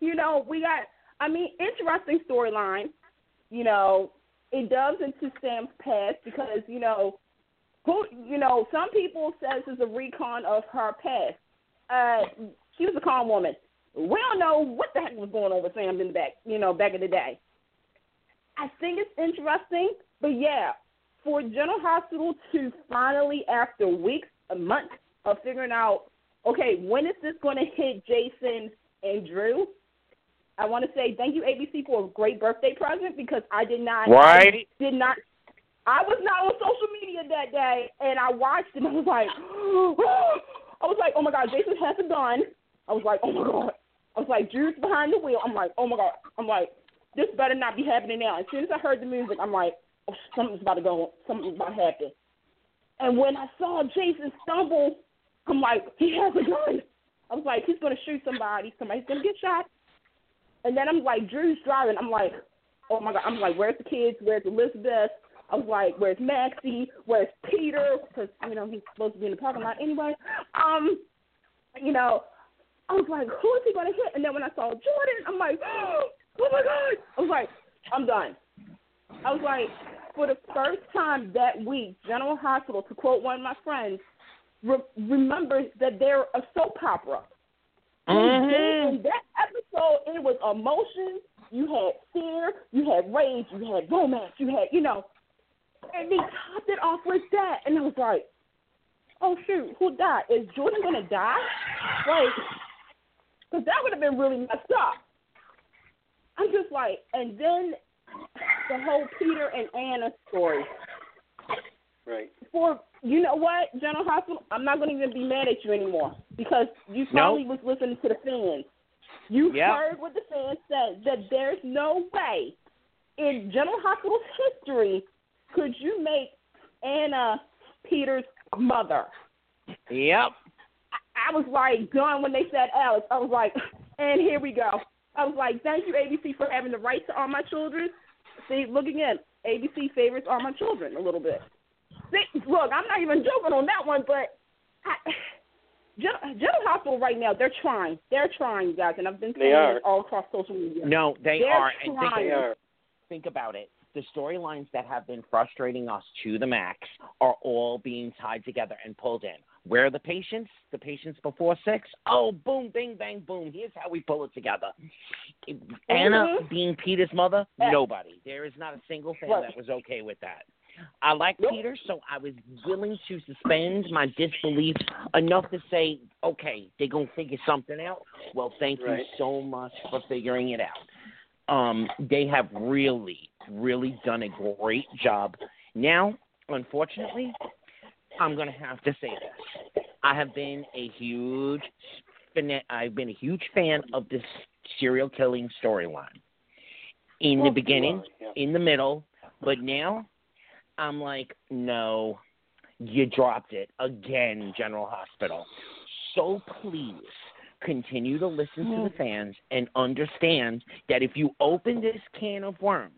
you know, we got I mean, interesting storyline. You know, it does into Sam's past because, you know, who you know, some people says is a recon of her past. Uh, she was a calm woman. We don't know what the heck was going on with Sam in the back, you know, back in the day. I think it's interesting, but yeah, for General Hospital to finally, after weeks, a month of figuring out, okay, when is this going to hit Jason and Drew? I want to say thank you ABC for a great birthday present because I did not, right? I did not I was not on social media that day, and I watched it. and I was like, I was like, oh my god, Jason has a gun. I was like, oh my god. I was like, Drew's behind the wheel. I'm like, oh my god. I'm like, this better not be happening now. As soon as I heard the music, I'm like, oh, something's about to go. Something's about to happen. And when I saw Jason stumble, I'm like, he has a gun. I was like, he's gonna shoot somebody. Somebody's gonna get shot. And then I'm like, Drew's driving. I'm like, oh my god. I'm like, where's the kids? Where's Elizabeth? I was like, "Where's Maxie? Where's Peter?" Because you know he's supposed to be in the parking lot anyway. Um, you know, I was like, "Who is he gonna hit?" And then when I saw Jordan, I'm like, "Oh my god!" I was like, "I'm done." I was like, for the first time that week, General Hospital, to quote one of my friends, re- remembers that they're a soap opera. Mm-hmm. In that episode, it was emotion. You had fear, you had rage, you had romance, you had, you know, and they topped it off with that, and I was like, "Oh shoot, who died? Is Jordan gonna die?" Like, because that would have been really messed up. I'm just like, and then the whole Peter and Anna story. Right. For you know what, General Hospital, I'm not going to even be mad at you anymore because you probably was listening to the fans. You Yep. heard what the fans said that there's no way in General Hospital's history could you make Anna Peter's mother. Yep. I was like done when they said Alex. I was like, and here we go. I was like, thank you ABC for having the right to all my children. See, look again. ABC favorites all my children a little bit. See, look, I'm not even joking on that one, but I, Gen- General Hospital right now, they're trying. They're trying, guys, and I've been They saying it all across social media. No, they They're are. And think, trying. They are. think about it. The storylines that have been frustrating us to the max are all being tied together and pulled in. Where are the patients? The patients before six? Oh, boom, bing, bang, boom. Here's how we pull it together. Anna Mhm. being Peter's mother? Yeah. Nobody. There is not a single fan Right. that was okay with that. I like Nope. Peter, so I was willing to suspend my disbelief enough to say, okay, they're going to figure something out. Well, thank Right. you so much for figuring it out. Um, they have really, really done a great job. Now, unfortunately, I'm going to have to say this. I have been a huge fan- I've been a huge fan of this serial killing storyline. In the beginning, in the middle, but now I'm like, no, you dropped it again, General Hospital. So please continue to listen to the hmm. fans and understand that if you open this can of worms,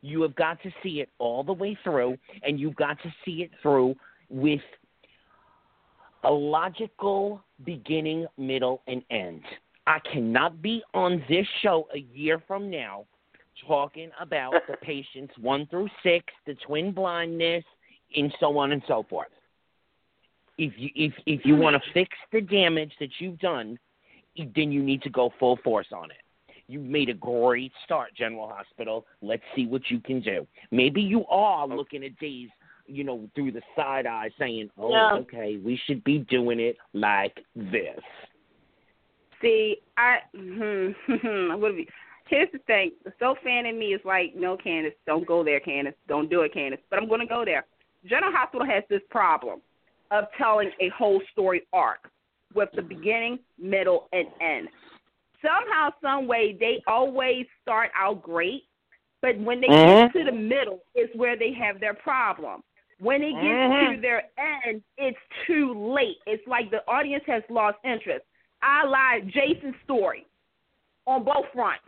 you have got to see it all the way through, and you've got to see it through with a logical beginning, middle, and end. I cannot be on this show a year from now talking about the patients one through six, the twin blindness, and so on and so forth. If you if if you want to fix the damage that you've done, then you need to go full force on it. You've made a great start, General Hospital. Let's see what you can do. Maybe you are looking at these, you know, through the side eye, saying, "Oh, Yeah. okay, we should be doing it like this." See, I hmm, what be? Here's the thing: the soap fan in me is like, no, Candace, don't go there, Candace, don't do it, Candace. But I'm going to go there. General Hospital has this problem of telling a whole story arc with the beginning, middle, and end. Somehow, some way, they always start out great, but when they Mhm. get to the middle, is where they have their problem. When it gets Mhm. to their end, it's too late. It's like the audience has lost interest. I lied. Jason's story on both fronts.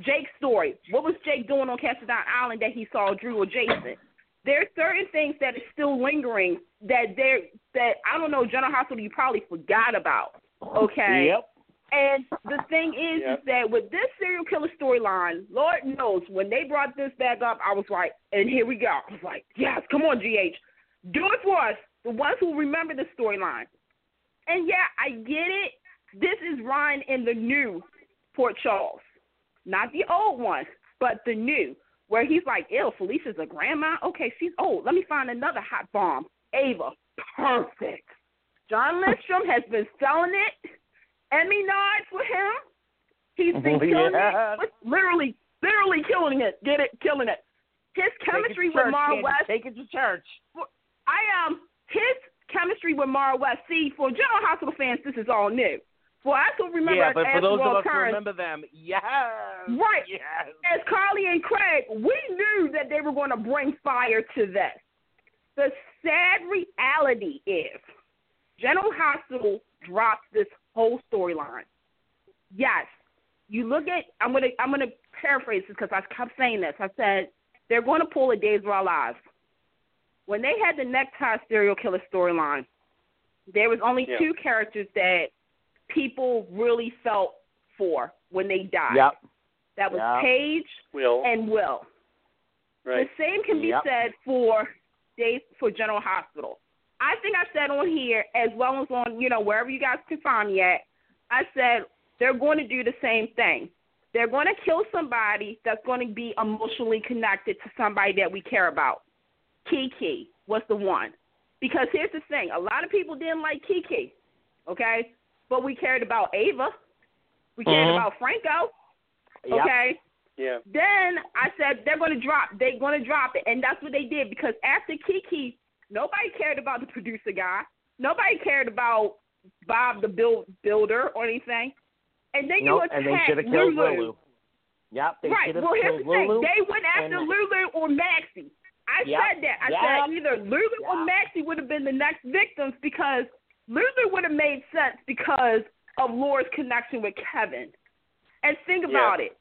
Jake's story. What was Jake doing on Cassadine Island that he saw Drew or Jason? There's certain things that is still lingering that there that I don't know. General Hospital you probably forgot about. Okay. Yep. And the thing is, Yep. is that with this serial killer storyline, Lord knows when they brought this back up, I was like, and here we go. I was like, yes, come on, GH. Do it for us, the ones who remember the storyline. And yeah, I get it. This is Ryan in the new Port Charles, not the old one, but the new, where he's like, "Ew, Felicia's a grandma. Okay, she's old. Let me find another hot bomb. Ava, perfect." Jon Lindstrom has been selling it. Emmy nods for him. He's been killing Yeah. it. Literally, literally killing it. Get it? Killing it. His chemistry it with church, Maura West. Take it to church. I um his chemistry with Maura West. See, for General Hospital fans, this is all new. For us who remember yeah, but for those of us who remember them, yes. Right. Yes. as Carly and Craig, we knew that they were going to bring fire to this. The sad reality is General Hospital dropped this whole storyline. Yes, you look at. I'm gonna I'm gonna paraphrase this because I kept saying this. I said they're going to pull a Days of Our Lives. When they had the necktie serial killer storyline, there was only Yeah. two characters that people really felt for when they died. Yep. That was Yeah. Paige Will. and Will. right. The same can be Yep. said for days for General Hospital. I think I said on here as well as on you know wherever you guys can find me at. I said they're going to do the same thing. They're going to kill somebody that's going to be emotionally connected to somebody that we care about. Kiki was the one. Because here's the thing: a lot of people didn't like Kiki, okay, but we cared about Ava. We cared Mhm. about Franco, Yep. okay. Yeah. Then I said they're going to drop. They're going to drop it, and that's what they did because after Kiki, nobody cared about the producer guy. Nobody cared about Bob the build, builder or anything. And then Nope, you and they attack should have killed Lulu. Lulu. Yep, they right. should have Well, here's killed the thing: Lulu. they went after and- Lulu or Maxie. I Yep, said that. I yep, said either Lulu or. Maxie would have been the next victims because Lulu would have made sense because of Laura's connection with Kevin. And think Yeah. about it.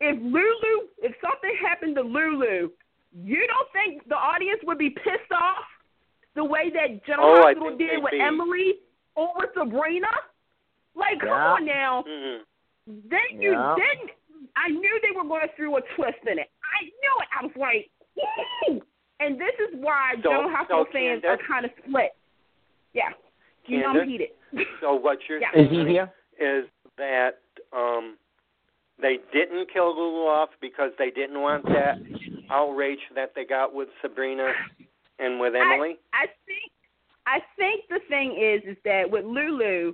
If Lulu, if something happened to Lulu, you don't think the audience would be pissed off the way that General Oh, Hospital did with be. Emily or with Sabrina? Like, come on now. hmm Then you Yeah. then I knew they were going to throw a twist in it. I knew it. I was like, Woo! and this is why So- General Hospital so, fans are kind of split. Yeah, you know I'm Candace? heated. So what you're Yeah. Is he here? is that um, they didn't kill Lulu off because they didn't want that outrage that they got with Sabrina and with Emily. I think I think the thing is is that with Lulu,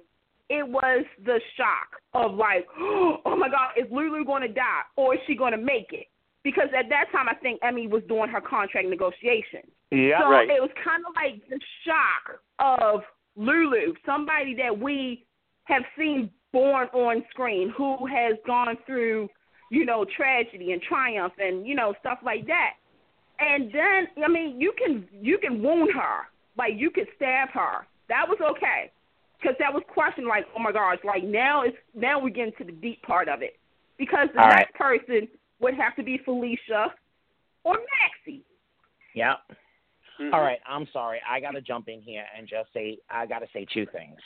it was the shock of like, oh my God, is Lulu going to die or is she going to make it? Because at that time, I think Emme was doing her contract negotiations. Yeah. so right. it was kind of like the shock of Lulu, somebody that we have seen born on screen, who has gone through, you know, tragedy and triumph and you know stuff like that. And then, I mean, you can you can wound her, like you could stab her. That was okay, because that was questioned. Like, oh my gosh, like now it's now we get into the deep part of it, because the All next person would have to be Felicia or Maxie. Yep. Mhm. All right, I'm sorry. I got to jump in here and just say I got to say two things.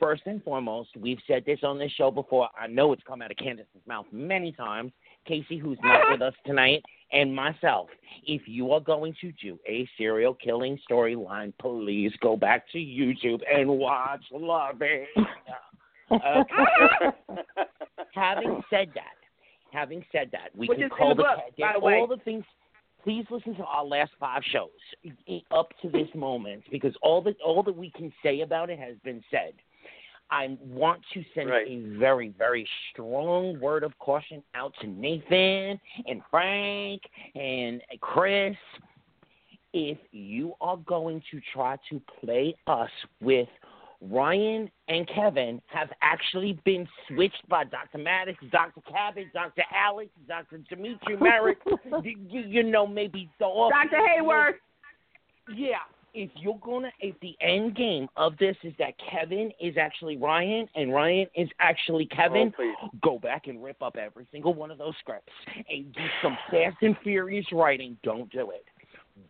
First and foremost, we've said this on this show before. I know it's come out of Candace's mouth many times. Casey, who's not with us tonight, and myself. If you are going to do a serial killing storyline, please go back to YouTube and watch Loving. Okay. having said that, having said that, we Which can call the book, the, by the all way. the things. Please listen to our last five shows up to this moment because all that all that we can say about it has been said. I want to send Right. a very, very strong word of caution out to Nathan and Frank and Chris. If you are going to try to play us with Ryan and Kevin have actually been switched by Dr. Maddox, Dr. Cabot, Dr. Alex, Dr. Dimitri Marick, you, you know, maybe the Dr. Hayworth. yeah, if you're gonna, if the end game of this is that Kevin is actually Ryan and Ryan is actually Kevin, Oh, go back and rip up every single one of those scripts and do some fast and furious writing. Don't do it.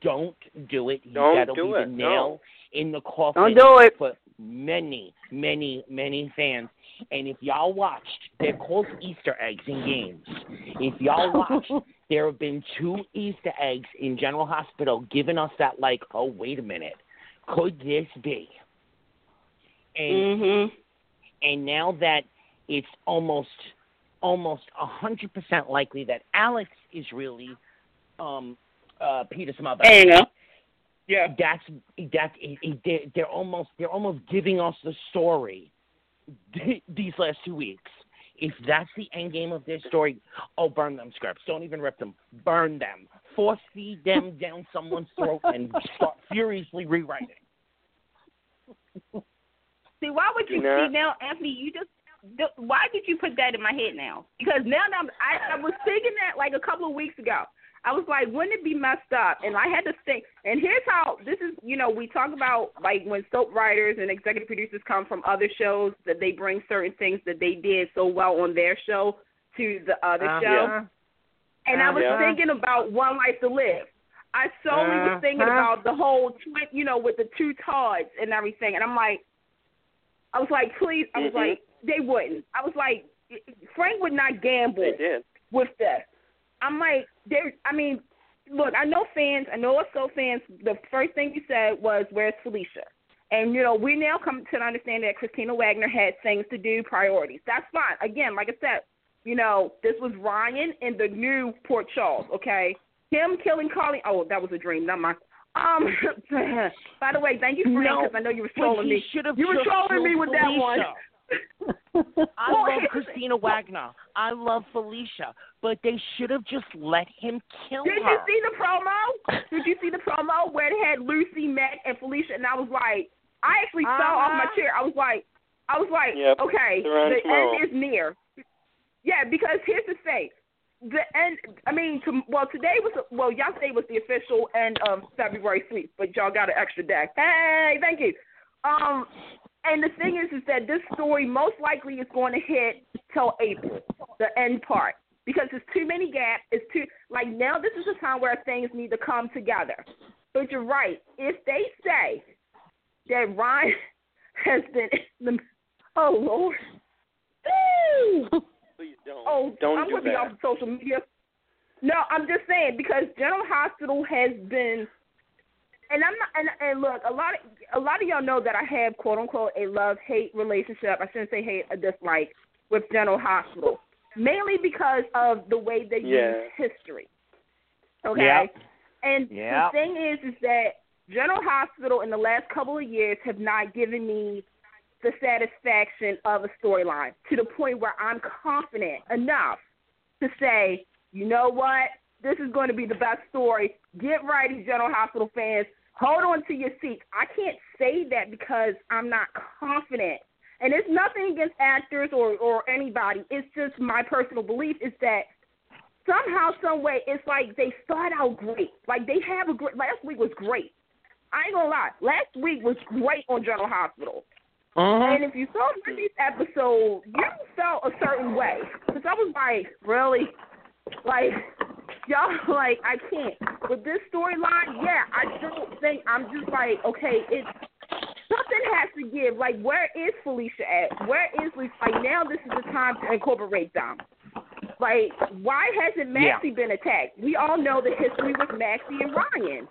Don't do it. Don't That'll do be it, the no. in the coffin Don't do it. for many, many, many fans. And if y'all watched, they're called Easter eggs in games. If y'all watched, there have been two Easter eggs in General Hospital giving us that like, oh wait a minute, could this be? And Mhm. and now that it's almost almost a hundred percent likely that Alex is really um uh Peter's mother. There you go. Yeah. That's that's it, it, they're, they're almost they're almost giving us the story these last two weeks. If that's the end game of this story, oh, burn them scripts. Don't even rip them. Burn them. Force feed them down someone's throat and start furiously rewriting. See, why would you You see now, Anthony? You just why did you put that in my head now? Because now that I'm, I, I was thinking that like a couple of weeks ago. I was like, wouldn't it be messed up? And I had to think. And here's how this is. You know, we talk about like when soap writers and executive producers come from other shows that they bring certain things that they did so well on their show to the other Uh-huh. show. And I was Yeah. thinking about One Life to Live. I solely was thinking Uh-huh. about the whole, twi- you know, with the two Todds and everything. And I'm like, I was like, please. I was Mhm. like, they wouldn't. I was like, Frank would not gamble with this. I'm like, there. I mean, look, I know fans. I know us so fans. The first thing you said was, "Where's Felicia?" And you know, we now come to understand that Kristina Wagner had things to do, priorities. That's fine. Again, like I said, you know, this was Ryan in the new Port Charles. Okay, him killing Carly. Oh, that was a dream, not mine. Um. by the way, thank you, Frank, No, because I know you were trolling me. You were trolling me with that one. Felicia. I love Kristina Wagner. I love Felicia, but they should have just let him kill Did her. Did you see the promo? Did you see the promo where they had Lucy, Mac, and Felicia? And I was like, I actually fell off my Uh-huh. chair. I was like, I was like, Yep. okay, They're on the tomorrow. end is near. Yeah, because here's the thing. The end. I mean, to, well, today was well, yesterday was the official end of February sweep, but y'all got an extra day. Hey, thank you. Um, and the thing is, is that this story most likely is going to hit till April, the end part, because there's too many gaps. It's too like now. This is a time where things need to come together. But you're right. If they say that Ryan has been, the, oh Lord, Ooh. Please don't. Oh, don't I'm do gonna be off of social media. No, I'm just saying because General Hospital has been, and I'm not. And, and look, a lot of a lot of y'all know that I have quote unquote a love hate relationship. I shouldn't say hate, a dislike with General Hospital, mainly because of the way they Yeah. use history. Okay. Yep. And Yep. the thing is, is that General Hospital in the last couple of years have not given me the satisfaction of a storyline to the point where I'm confident enough to say, you know what, this is going to be the best story. Get ready, General Hospital fans. Hold on to your seats. I can't say that because I'm not confident. And it's nothing against actors or, or anybody. It's just my personal belief is that somehow, some way, it's like they start out great. Like they have a great. Last week was great. I ain't gonna lie. Last week was great on General Hospital. Uh-huh. And if you saw Monday's episode, you felt a certain way. Because I was like, really? Like, y'all, like, I can't. With this storyline, yeah, I don't think, I'm just like, okay, it's, something has to give. Like, where is Felicia at? Where is Lisa? Like, now this is the time to incorporate them. Like, why hasn't Maxie been attacked? We all know the history with Maxie and Ryan.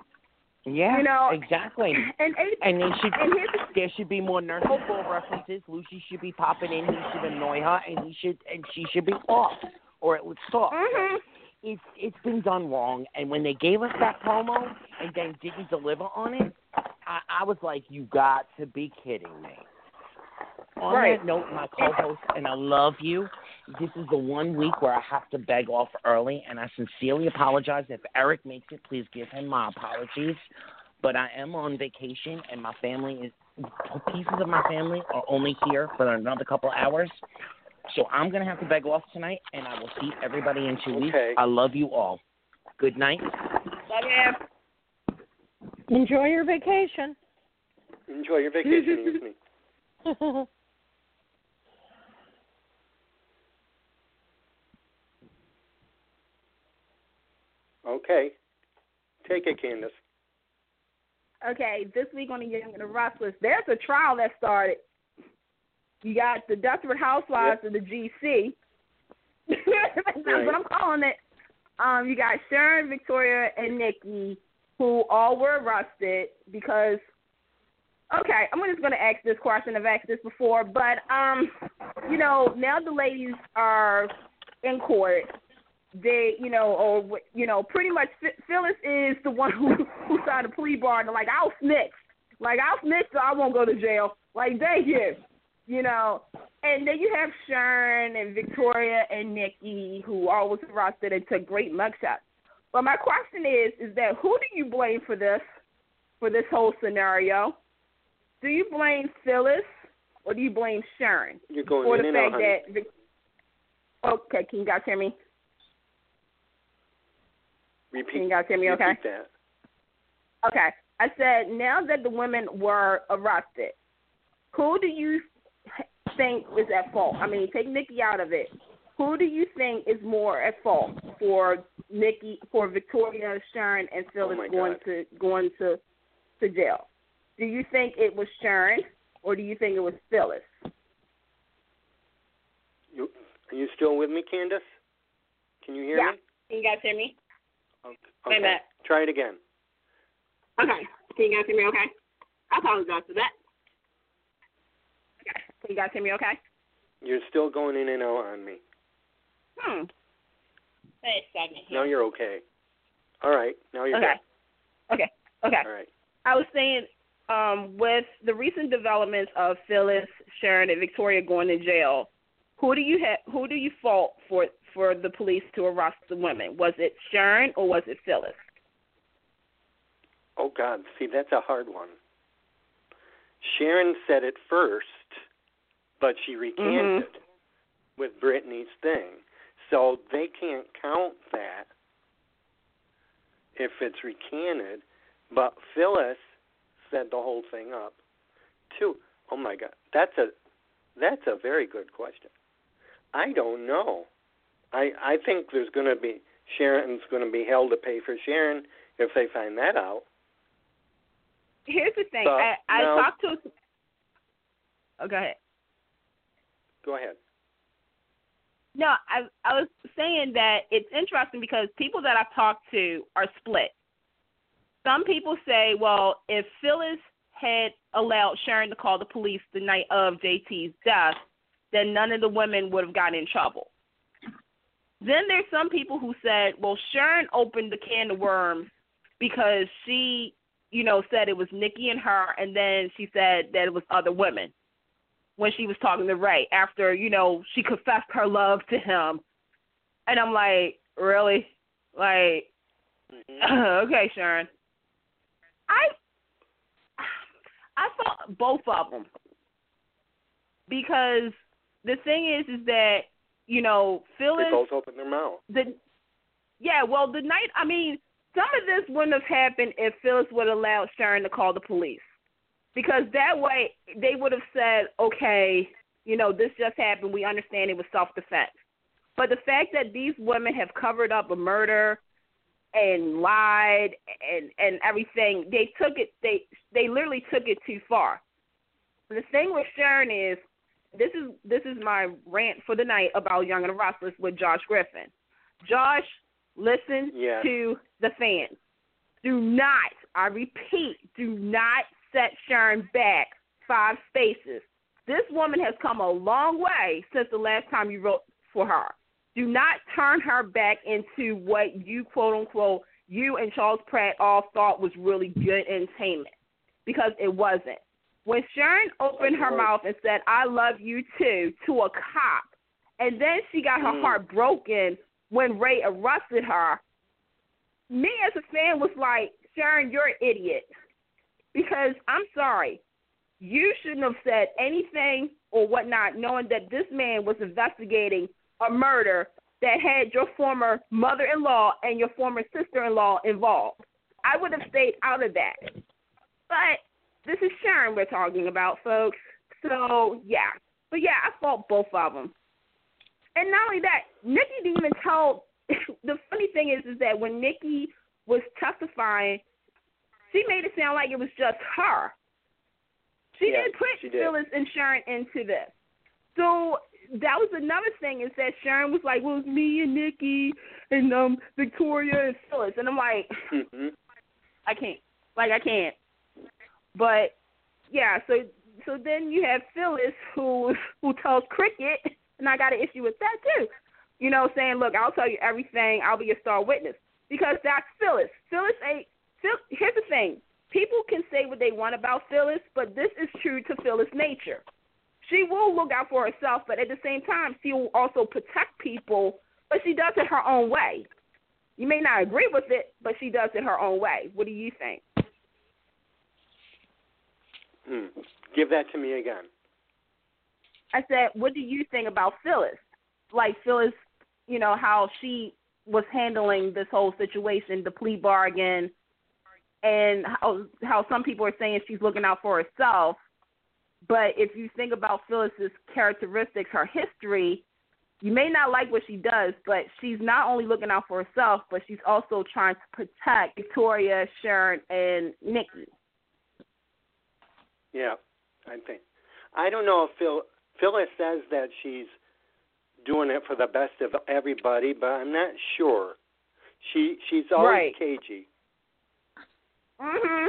yeah, you know- exactly. And, And they should and the there should be more nurse ball references. Lucy should be popping in. He should annoy her, and he should and she should be off, or it would stop. Mhm. It's it's been done wrong. And when they gave us that promo and then didn't deliver on it, I, I was like, you got to be kidding me. On Right. that note, my co-host, and I love you. This is the one week where I have to beg off early, and I sincerely apologize. If Eric makes it, please give him my apologies. But I am on vacation, and my family is pieces of my family are only here for another couple hours. So I'm gonna have to beg off tonight, and I will see everybody in two weeks. I love you all. Good night. Love you. Enjoy your vacation. Enjoy your vacation, Anthony. Okay. Take it, Candace. Okay, this week on the Young and the Restless, there's a trial that started. You got the Desperate Housewives of the GC. That's Right. what I'm calling it. Um, you got Sharon, Victoria, and Nikki, who all were arrested because. Okay, I'm just going to ask this question. I've asked this before, but um, you know, now the ladies are in court. They, you know, or you know, pretty much Phyllis is the one who who signed a plea bargain. Like I'll snitch, like I'll snitch, so I won't go to jail. Like thank you, you know. And then you have Sharon and Victoria and Nikki, who all was arrested and took great mugshots. But my question is, is that who do you blame for this, for this whole scenario? Do you blame Phyllis or do you blame Sharon You're going for the fact out, that? Vic- okay, can you guys hear me? Repeat. Can you guys hear me? Okay. that. Okay. I said now that the women were arrested, who do you think is at fault? I mean, take Nikki out of it. Who do you think is more at fault for Nikki, for Victoria, Sharon, and Phyllis Oh going God. to going to to jail? Do you think it was Sharon or do you think it was Phyllis? You, are you still with me, Candace? Can you hear Yeah. me? Can you guys hear me? Oh, okay. Wait a minute. Try it again. Okay. Can you guys hear me okay? I apologize for that. Okay. Can you guys hear me okay? You're still going in and out on me. Hmm. Wait a second here. Now you're okay. All right. Now you're Okay. good. Okay. Okay. All right. I was saying, um, with the recent developments of Phyllis, Sharon, and Victoria going to jail, who do you ha- who do you fault for for the police to arrest the women? Was it Sharon or was it Phyllis? Oh God, see that's a hard one. Sharon said it first, but she recanted mm-hmm. with Brittany's thing. So they can't count that if it's recanted. But Phyllis set the whole thing up too. Oh my God, that's a that's a very good question. I don't know. I I think there's going to be Sharon's going to be held to pay for Sharon if they find that out. Here's the thing. But, I, I talked to. Oh, go ahead. Go ahead. No, I I was saying that it's interesting because people that I've talked to are split. Some people say, well, if Phyllis had allowed Sharon to call the police the night of JT's death, then none of the women would have gotten in trouble. Then there's some people who said, well, Sharon opened the can of worms because she, you know, said it was Nikki and her, and then she said that it was other women when she was talking to Ray after, you know, she confessed her love to him. And I'm like, really? Like, mm-hmm. okay, Sharon. I I thought both of them because the thing is, is that you know Phyllis They both opened their mouth. the yeah, well, the night I mean, some of this wouldn't have happened if Phyllis would have allowed Sharon to call the police, because that way they would have said, okay, you know, this just happened. We understand it was self defense. But the fact that these women have covered up a murder and lied and and everything, they took it. They they literally took it too far. The thing with Sharon is, this is this is my rant for the night about Young and the Restless with Josh Griffin. Josh, listen Yes. to the fans. Do not, I repeat, do not set Sharon back five spaces. This woman has come a long way since the last time you wrote for her. Do not turn her back into what you quote unquote you and Charles Pratt all thought was really good entertainment because it wasn't. When Sharon opened her mouth and said, I love you too, to a cop, and then she got her Mm. heart broken when Ray arrested her, me as a fan was like, Sharon, you're an idiot. Because I'm sorry, you shouldn't have said anything or whatnot, knowing that this man was investigating a murder that had your former mother in law and your former sister in law involved. I would have stayed out of that. But this is Sharon we're talking about, folks. So, yeah. But yeah, I fought both of them. And not only that, Nikki didn't even tell. the funny thing is, is that when Nikki was testifying, she made it sound like it was just her. She Yeah, didn't put she did. Phyllis and Sharon into this. So that was another thing is that Sharon was like, "Well, it was me and Nikki and um Victoria and Phyllis," and I'm like, hmm I can't, like I can't. But yeah, so so then you have Phyllis who who tells Cricket, and I got an issue with that too. You know, saying, "Look, I'll tell you everything. I'll be your star witness," because that's Phyllis. Phyllis ain't. Phil, here's the thing: people can say what they want about Phyllis, but this is true to Phyllis' nature. She will look out for herself, but at the same time, she will also protect people. But she does it her own way. You may not agree with it, but she does it her own way. What do you think? Hmm. Give that to me again. I said, what do you think about Phyllis? Like Phyllis, you know how she was handling this whole situation, the plea bargain, and how how some people are saying she's looking out for herself. But if you think about Phyllis's characteristics, her history, you may not like what she does, but she's not only looking out for herself, but she's also trying to protect Victoria, Sharon, and Nikki. Yeah, I think. I don't know if Phil Phyllis says that she's doing it for the best of everybody, but I'm not sure. She she's always Right. cagey. Mhm.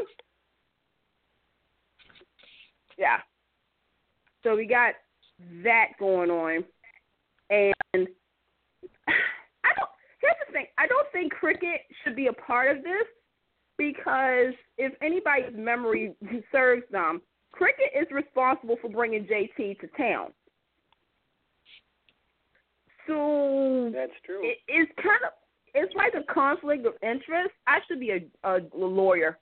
Yeah. So we got that going on, and I don't. Here's the thing: I don't think cricket should be a part of this because if anybody's memory serves them, cricket is responsible for bringing JT to town. So That's true. it, it's kind of it's like a conflict of interest. I should be a, a lawyer.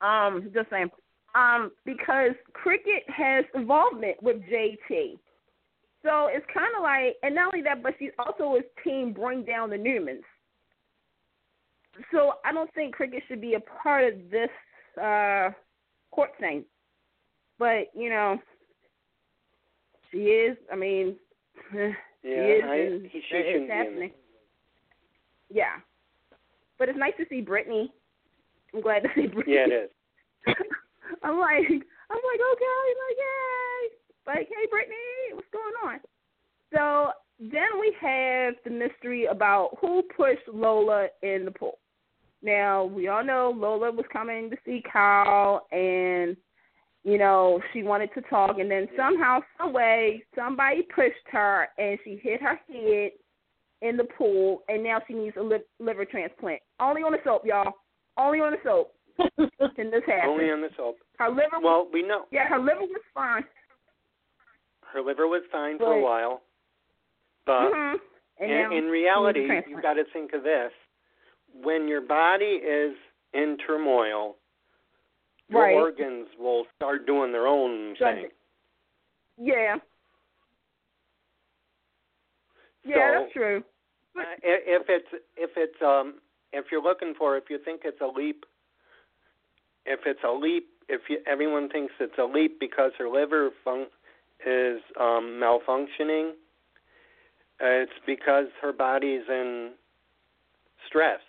Um, just saying. Um, because cricket has involvement with JT. So it's kind of like, and not only that, but she's also his team bring down the Newmans. So I don't think cricket should be a part of this uh, court thing. But you know, she is. I mean, yeah, she is, I, he, she it's happening. Yeah, but it's nice to see Brittany. I'm glad to see Brittany. Yeah, it is. I'm like, I'm like, okay, like, yay! Like, hey, Brittany, what's going on? So then we have the mystery about who pushed Lola in the pool. Now we all know Lola was coming to see Kyle, and you know she wanted to talk, and then somehow, some way, somebody pushed her, and she hit her head in the pool, and now she needs a li- liver transplant. Only on the soap, y'all. Only on the soap. Can this happen? Only on the soap. her liver. Well, we know yeah, her liver was fine. her liver was fine for a while, but hmm And in, in reality, you've got to think of this: when your body is in turmoil, your Right. organs will start doing their own Shut thing. it. Yeah. Yeah, So- that's true. Uh, if it's if it's um if you're looking for if you think it's a leap if it's a leap if you, everyone thinks it's a leap because her liver fun- is um malfunctioning uh, it's because her body's in stress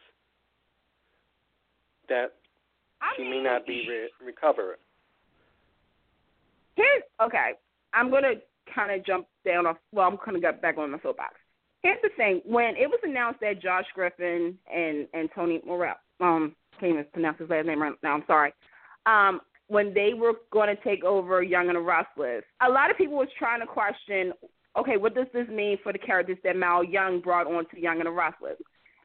that I she may not be re- recover Here's okay. I'm gonna kind of jump down off. Well, I'm gonna get back on my soapbox. Here's the thing: when it was announced that Josh Griffin and and Tony Morrell, um, can't even pronounce his last name right now. I'm sorry. Um, when they were going to take over Young and the Restless, a lot of people was trying to question, okay, what does this mean for the characters that Mal Young brought on to Young and the Restless?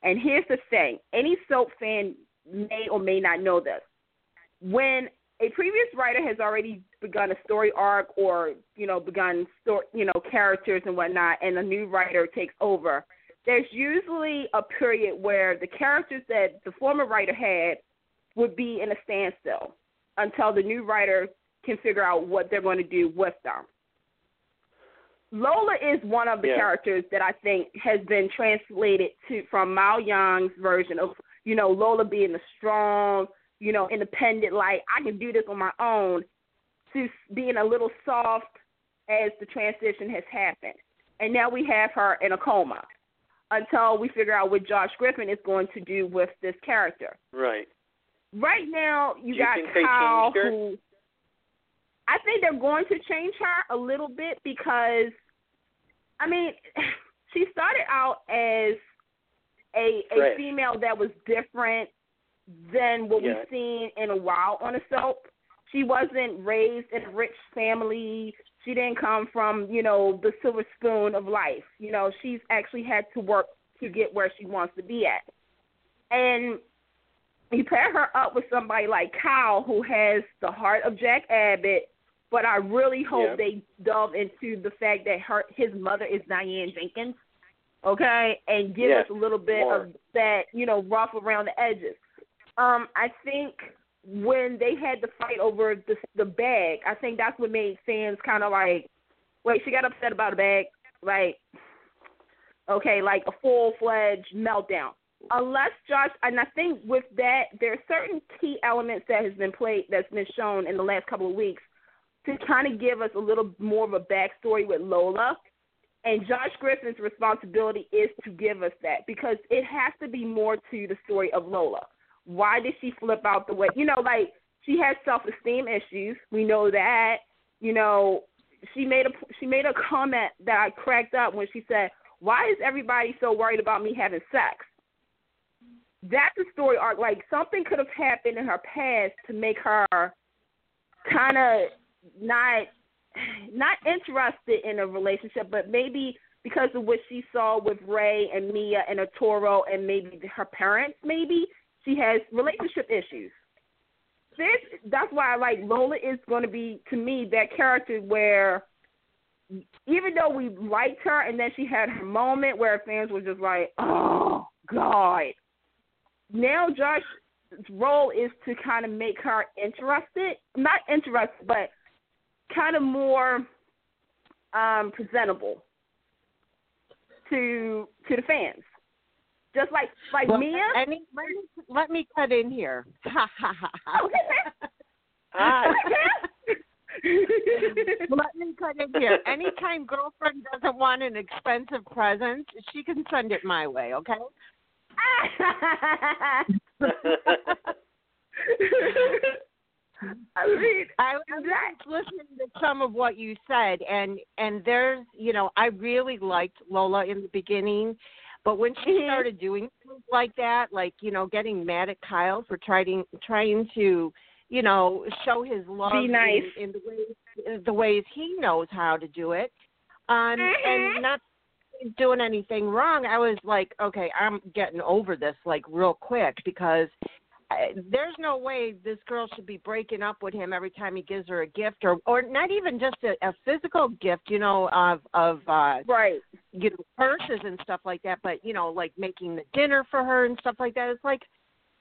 And here's the thing: any soap fan may or may not know this. When a previous writer has already begun a story arc or you know begun story you know characters and whatnot and a new writer takes over. There's usually a period where the characters that the former writer had would be in a standstill until the new writer can figure out what they're going to do with them. Lola is one of the Yeah. characters that I think has been translated to from Mal Young's version of you know Lola being the strong you know, independent, like I can do this on my own, to being a little soft as the transition has happened. And now we have her in a coma until we figure out what Josh Griffin is going to do with this character. right Right now, you you got think Kyle, who I think they're going to change her a little bit because I mean, she started out as a a female that was different than what yeah. we've seen in a while on a soap. She wasn't raised in a rich family. She didn't come from, you know, the silver spoon of life. You know, she's actually had to work to get where she wants to be at. And you pair her up with somebody like Kyle who has the heart of Jack Abbott, but I really hope yeah. they delve into the fact that her his mother is Diane Jenkins. Okay, and give yeah. us a little bit More. of that, you know, rough around the edges. Um, I think when they had the fight over the the bag, I think that's what made fans kind of like, wait, she got upset about a bag, like, okay, like a full fledged meltdown. Unless Josh, and I think with that, there are certain key elements that has been played that's been shown in the last couple of weeks to kind of give us a little more of a backstory with Lola. And Josh Griffin's responsibility is to give us that because it has to be more to the story of Lola. Why did she flip out the way? You know, like she has self-esteem issues. We know that. You know, she made a she made a comment that I cracked up when she said, "Why is everybody so worried about me having sex?" That's a story arc. Like something could have happened in her past to make her kind of not not interested in a relationship, but maybe because of what she saw with Ray and Mia and Arturo and maybe her parents, maybe she has relationship issues. This that's why I like Lola is going to be to me that character where even though we liked her and then she had her moment where fans were just like, oh God. Now Josh's role is to kind of make her interested, not interested, but kind of more um, presentable to to the fans. Just like like well, Mia. Any, let, me, let me cut in here. okay. Hi. let me cut in here. Anytime girlfriend doesn't want an expensive present, she can send it my way. Okay. I mean, I was just listening to some of what you said, and and there's, you know, I really liked Lola in the beginning, but when she Mhm. started doing things like that, like you know, getting mad at Kyle for trying trying to, you know, show his love Be nice. in, in the ways the ways he knows how to do it, um, Mhm. and not doing anything wrong. I was like, okay, I'm getting over this like real quick because I- there's no way this girl should be breaking up with him every time he gives her a gift or or not even just a, a physical gift you know of of uh right. you know purses and stuff like that but you know like making the dinner for her and stuff like that it's like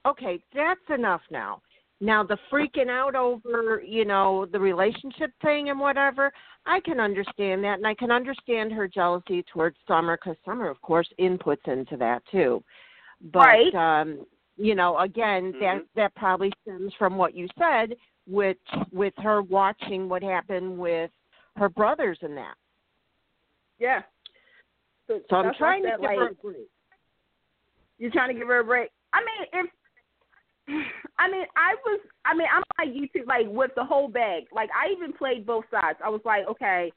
okay that's enough now now the freaking out over you know the relationship thing and whatever i can understand that and i can understand her jealousy towards summer because summer of course inputs into that too but Right. um you know again that Mhm. that probably stems from what you said with with her watching what happened with her brothers and that Yeah. So, so i'm trying to give like, her a break You're trying to give her a break. I mean, if I mean, I was. I mean, I'm like YouTube, like with the whole bag. Like I even played both sides. I was like, okay,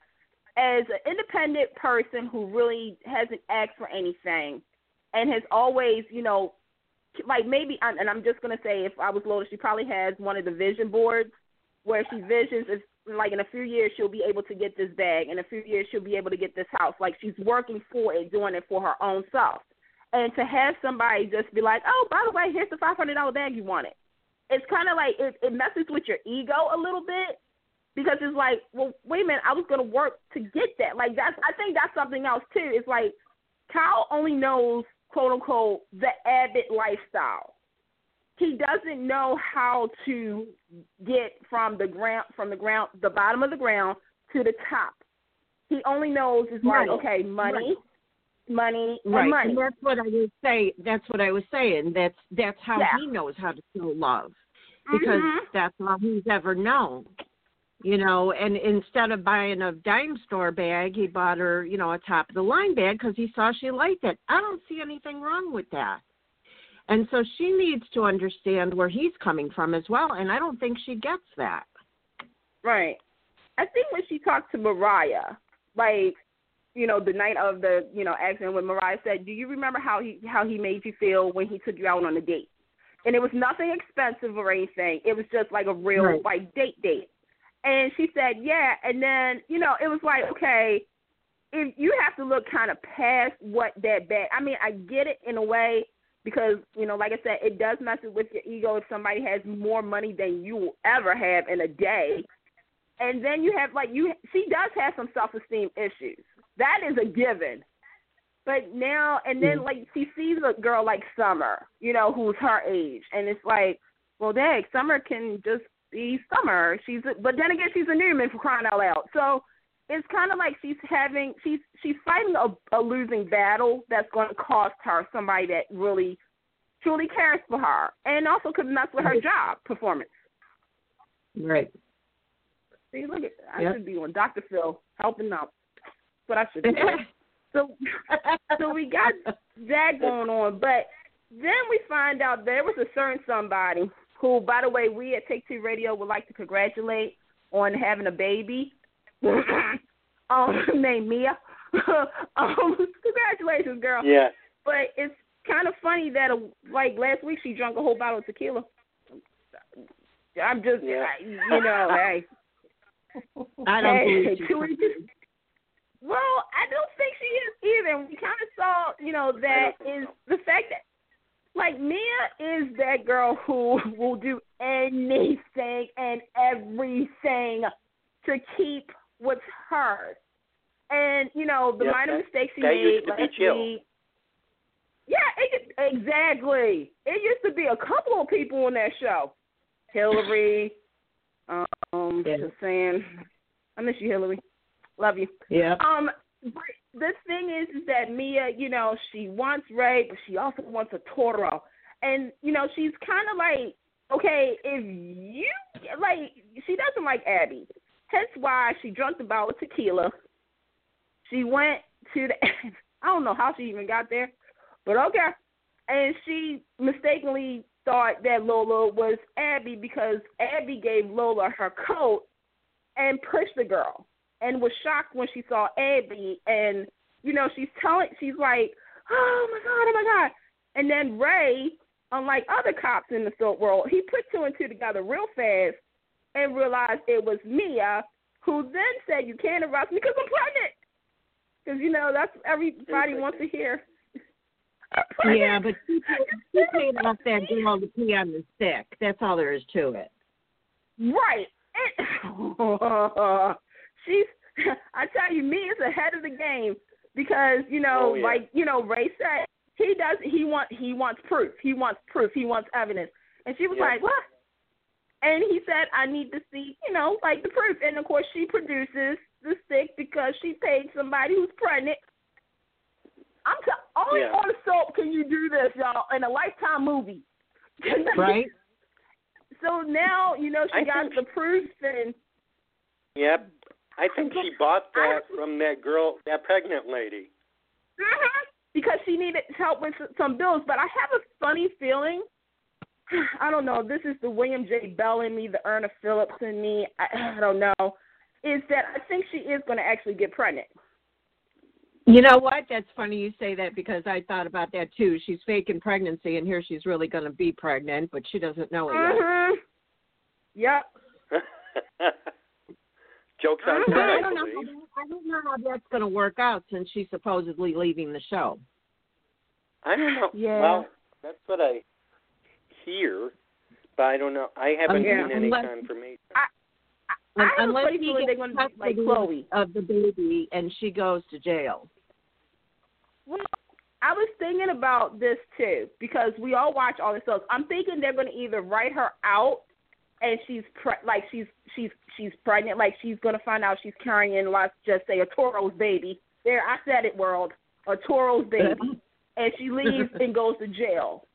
as an independent person who really hasn't asked for anything, and has always, you know, like maybe, and I'm just gonna say, if I was Lola, she probably has one of the vision boards where she visions if like in a few years she'll be able to get this bag, in a few years she'll be able to get this house. Like she's working for it, doing it for her own self. And to have somebody just be like, oh, by the way, here's the five hundred dollar bag you wanted. It's kind of like it, it messes with your ego a little bit because it's like, well, wait a minute, I was gonna work to get that. Like that's, I think that's something else too. It's like Kyle only knows quote unquote the Abbott lifestyle. He doesn't know how to get from the ground, from the ground, the bottom of the ground to the top. He only knows is like, Right. okay, money, money, and right money. and that's what i was say that's what i was saying that's that's how Yeah. he knows how to show love because Mhm. that's all he's ever known you know and instead of buying a dime store bag he bought her you know a top of the line bag because he saw she liked it i don't see anything wrong with that and so she needs to understand where he's coming from as well and i don't think she gets that Right. I think when she talked to Mariah, like you know, the night of the, you know, accident when Mariah said, "Do you remember how he how he made you feel when he took you out on a date?" And it was nothing expensive or anything. It was just like a real Right. like date date. And she said, "Yeah." And then, you know, it was like, okay, if you have to look kind of past what that bad. I mean, I get it in a way because you know, like I said, it does mess with your ego if somebody has more money than you will ever have in a day. And then you have like you, she does have some self esteem issues. That is a given. But now and then, mm. like she sees a girl like Summer, you know, who's her age, and it's like, well, dang, Summer can just be Summer. She's, a, but then again, she's a Newman for crying out loud. So it's kind of like she's having she's she's fighting a, a losing battle that's going to cost her somebody that really truly cares for her, and also could mess with her job performance. Right. See, look at I Yep. should be on Dr. Phil helping out. But I should do. so so we got that going on, but then we find out there was a certain somebody who, by the way, we at Take Two Radio would like to congratulate on having a baby. um, named Mia. um, congratulations, girl. Yeah. But it's kind of funny that, uh, like last week, she drank a whole bottle of tequila. I'm just, Yeah. I, you know, hey. I don't hey, believe you. Well, I don't think she is either. We kind of saw, you know, that is the fact that, like, Mia is that girl who will do anything and everything to keep what's hers. And you know, the Yep, minor that- mistakes she that made used to be week. Yeah, it, exactly. It used to be a couple of people on that show. Hillary, um, Yeah. just saying, I miss you, Hillary. Love you. Yeah. Um, but the thing is, is that Mia, you know, she wants Ray, but she also wants a Toro, and you know, she's kind of like, okay, if you like, she doesn't like Abby. Hence why she drank the bottle of tequila. She went to the, I don't know how she even got there, but okay. And she mistakenly thought that Lola was Abby because Abby gave Lola her coat and pushed the girl and was shocked when she saw Abby and you know she's telling she's like oh my god oh my god and then Ray unlike other cops in the soap world he put two and two together real fast and realized it was Mia who then said you can't arrest me because I'm pregnant because you know that's what everybody wants to hear uh, Yeah, but she paid, she paid off that girl to pee on the stick. That's all there is to it. Right. she's I tell you, me is ahead of the game because, you know, Oh, yeah. like, you know, Ray said he does he want he wants proof. He wants proof. He wants evidence. And she was Yeah. like, What? And he said, I need to see, you know, like the proof. And of course she produces the stick because she paid somebody who's pregnant. I'm t- only Yeah. on the soap can you do this, y'all, in a lifetime movie. Right? So now, you know, she I got think- the proof and Yep. I think she bought that from that girl, that pregnant lady. Mhm. because she needed help with some bills. But I have a funny feeling. I don't know. This is the William J. Bell in me, the Irna Phillips in me. I, I don't know. Is that I think she is going to actually get pregnant. You know what? That's funny you say that because I thought about that too. She's faking pregnancy, and here she's really going to be pregnant, but she doesn't know it yet. Mhm. Yep. Jokes on. But her, I I don't know. How, I don't know how that's going to work out since she's supposedly leaving the show. I don't know. Yeah. Well, that's what I hear, but I don't know. I haven't Yeah. seen any Unless- confirmation. I have a Unless funny he feeling they're gets going to be like Chloe. of the baby and she goes to jail. Well, I was thinking about this too because we all watch all the shows. I'm thinking they're going to either write her out and she's pre- like she's she's she's pregnant, like she's going to find out she's carrying, let's just say, Arturo's baby. There, I said it, world, Arturo's baby, and she leaves and goes to jail,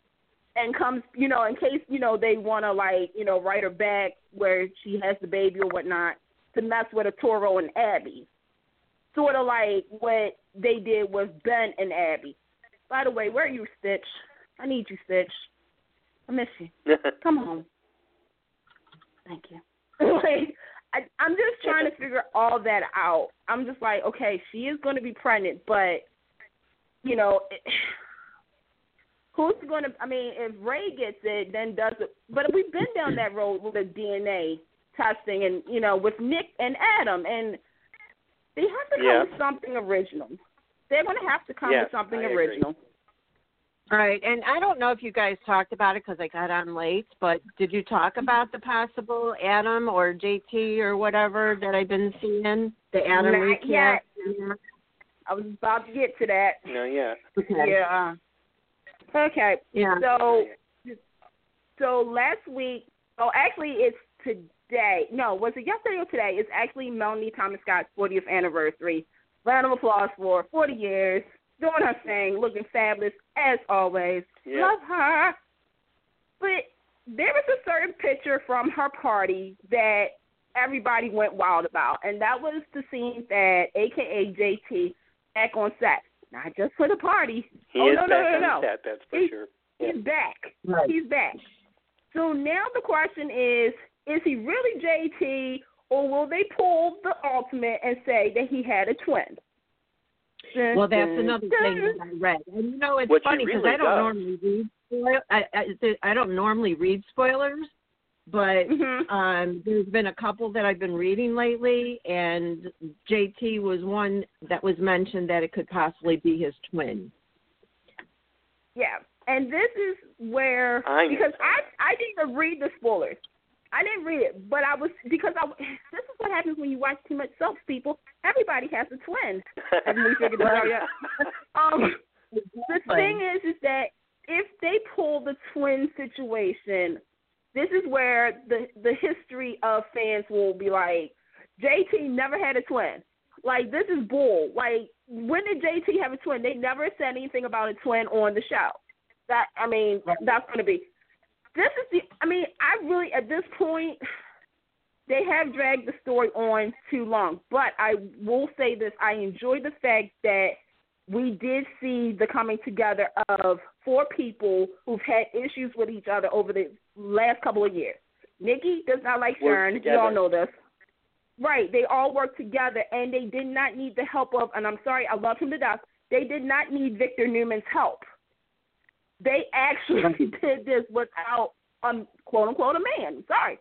and comes, you know, in case you know they want to like you know write her back where she has the baby or whatnot to mess with a Toro and Abby sort of like what they did with Ben and Abby. By the way, where are you, Stitch? I need you, Stitch. I miss you. Come home. Thank you. like, I, I'm just trying to figure all that out. I'm just like, okay, she is going to be pregnant, but you know, it, who's going to? I mean, if Ray gets it, then does it? But we've been down that road with the DNA testing, and you know, with Nick and Adam, and they have to come Yeah. with something original. They're going to have to come Yes, with something I agree. original. Right, and I don't know if you guys talked about it because I got on late, but did you talk mm-hmm. about the possible Adam or JT or whatever that I've been seeing? The Adam Not recap? yet. I was about to get to that. No, yeah. Okay. Yeah. Okay. Yeah. So, so last week, oh, actually, it's today. No, was it yesterday or today? It's actually Melody Thomas Scott's 40th anniversary. Round of applause for 40 years, doing her thing, looking fabulous as always. Yeah. Love her. But there was a certain picture from her party that everybody went wild about, and that was the scene that AKA JT back on set. Not just for the party. He oh is no, back no, no, on no. set, that's for He- sure. He's back. Right. He's back. So now the question is: Is he really JT, or will they pull the ultimate and say that he had a twin? Dun, Well, that's another thing that I read. And you know, it's Which funny because really I don't does. normally read spoil. I, I I don't normally read spoilers, but Mhm. um there's been a couple that I've been reading lately, and JT was one that was mentioned that it could possibly be his twin. Yeah, and this is where I because. I I didn't even read the spoilers. I didn't read it, but I was because I. This is what happens when you watch too much soaps, people. Everybody has a twin. Haven't we figured this out yet? Um, the thing is, is that if they pull the twin situation, this is where the the history of fans will be like, JT never had a twin. Like this is bull. Like when did JT have a twin? They never said anything about a twin on the show. That I mean, that's going to be. This is the. I mean, I really at this point. They have dragged the story on too long, but I will say this: I enjoy the fact that we did see the coming together of four people who've had issues with each other over the last couple of years. Nikki does not like Sharon. You all know this. Right. They all work together and they did not need the help of and I'm sorry, I love him to death. They did not need Victor Newman's help. They actually did this without um quote unquote a man. Sorry.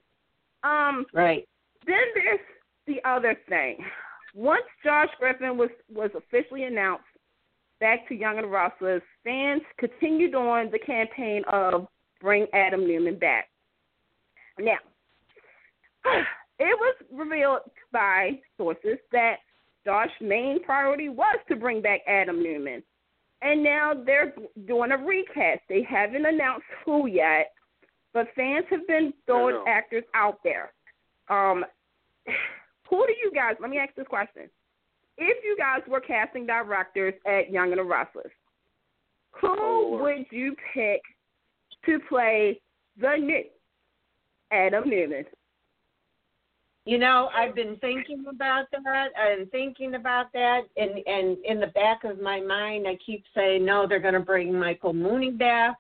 Um Right. then there's the other thing. Once Josh Griffin was was officially announced back to Young and Restless, fans continued on the campaign of bring Adam Newman back. Now, it was revealed by sources that Josh's main priority was to bring back Adam Newman. And now they're doing a recast. They haven't announced who yet, but fans have been throwing actors out there. Um, who do you guys? Let me ask this question: If you guys were casting directors at Young and the Restless, who Oh, would you pick to play the new Adam Newman? You know, I've been thinking about that and thinking about that, and and in the back of my mind, I keep saying no, they're going to bring Michael Muhney back,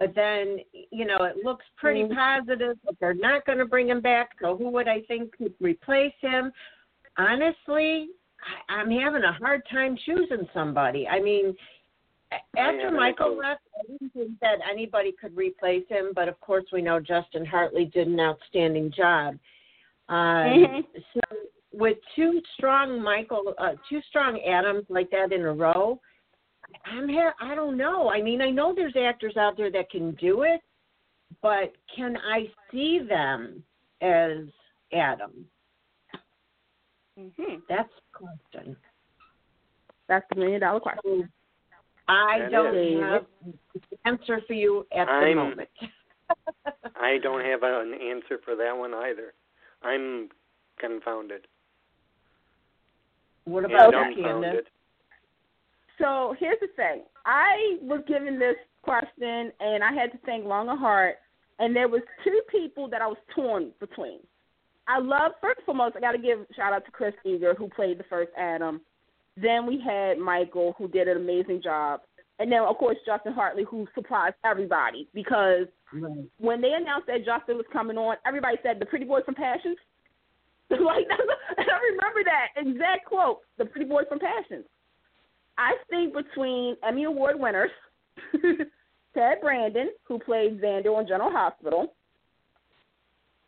but then you know it looks pretty Mhm. positive, but they're not going to bring him back. So who would I think could replace him? Honestly, I, I'm having a hard time choosing somebody. I mean, after Michael left, I didn't think that anybody could replace him, but of course we know Justin Hartley did an outstanding job. Um, Mhm. So with two strong Michael, uh, two strong Adams like that in a row, I'm ha- I don't know. I mean, I know there's actors out there that can do it, but can I see them as Adam? Mm-hmm. That's the question. That's the million dollar question. So I That don't is. have an answer for you at the I'm- moment. I don't have an answer for that one either. I'm confounded. what about Okay. you, Candace? So here's the thing. I was given this question and I had to think long and hard and there was two people that I was torn between. I love first and foremost I gotta give a shout out to Chris Engen who played the first Adam. Then we had Michael who did an amazing job. And then of course Justin Hartley who surprised everybody because Right. when they announced that Justin was coming on, everybody said the pretty boy from Passions. like I remember that exact quote, the pretty boy from Passions. I think between Emmy Award winners, Ted Brandon, who played Xander on General Hospital,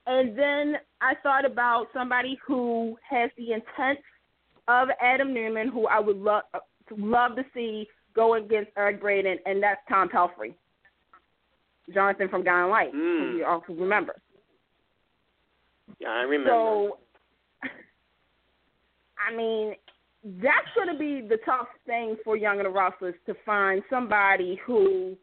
and then I thought about somebody who has the intent of Adam Newman, who I would love love to see go against Eric Braeden, and that's Tom Pelphrey. Jonathan from Guiding Light, Mm. who you all remember. Yeah, I remember. So, I mean, that's going to be the tough thing for Young and the Restless to find somebody who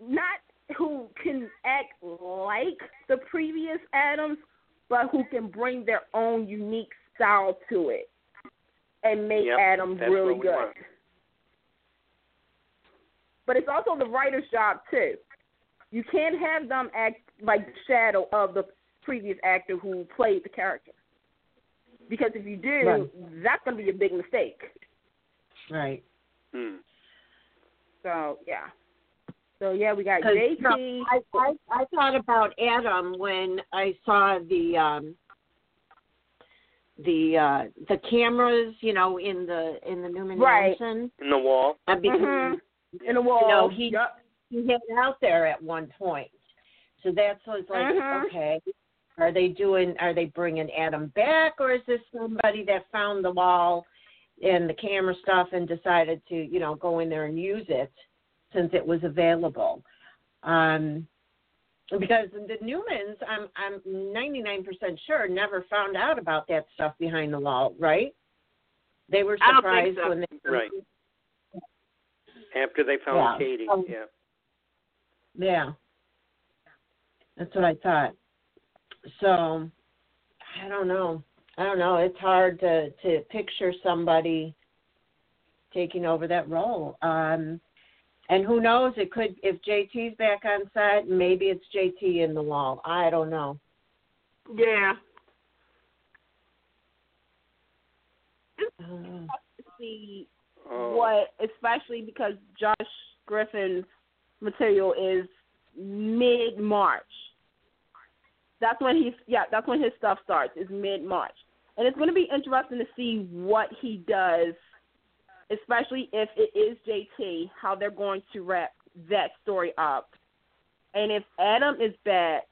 not who can act like the previous Adams, but who can bring their own unique style to it and make Yep, Adams really good. want. But it's also the writer's job too. You can't have them act like the shadow of the previous actor who played the character. Because if you do, Right. that's going to be a big mistake. Right. Hmm. So yeah. So yeah, we got JT. you know, I, I I thought about Adam when I saw the um the uh the cameras, you know, in the in the Newman Right. Mansion. In the wall. Uh, because Mhm. In a wall. you know, he Yup. he hid out there at one point. So that's was like, Mhm. okay, are they doing? Are they bringing Adam back, or is this somebody that found the wall and the camera stuff and decided to, you know, go in there and use it since it was available? Um, because the Newmans, I'm I'm 99% sure never found out about that stuff behind the wall, right? They were I don't surprised think so. when they Right. After they found Yeah. Katie. Um, yeah. Yeah. That's what I thought. So I don't know. I don't know. It's hard to to picture somebody taking over that role. Um and who knows, it could if JT's back on set, maybe it's JT in the wall. I don't know. Yeah. Uh, See Oh. what, especially because Josh Griffin's material is mid March. That's when he's yeah, that's when his stuff starts. Is mid March, and it's going to be interesting to see what he does, especially if it is JT, how they're going to wrap that story up, and if Adam is back,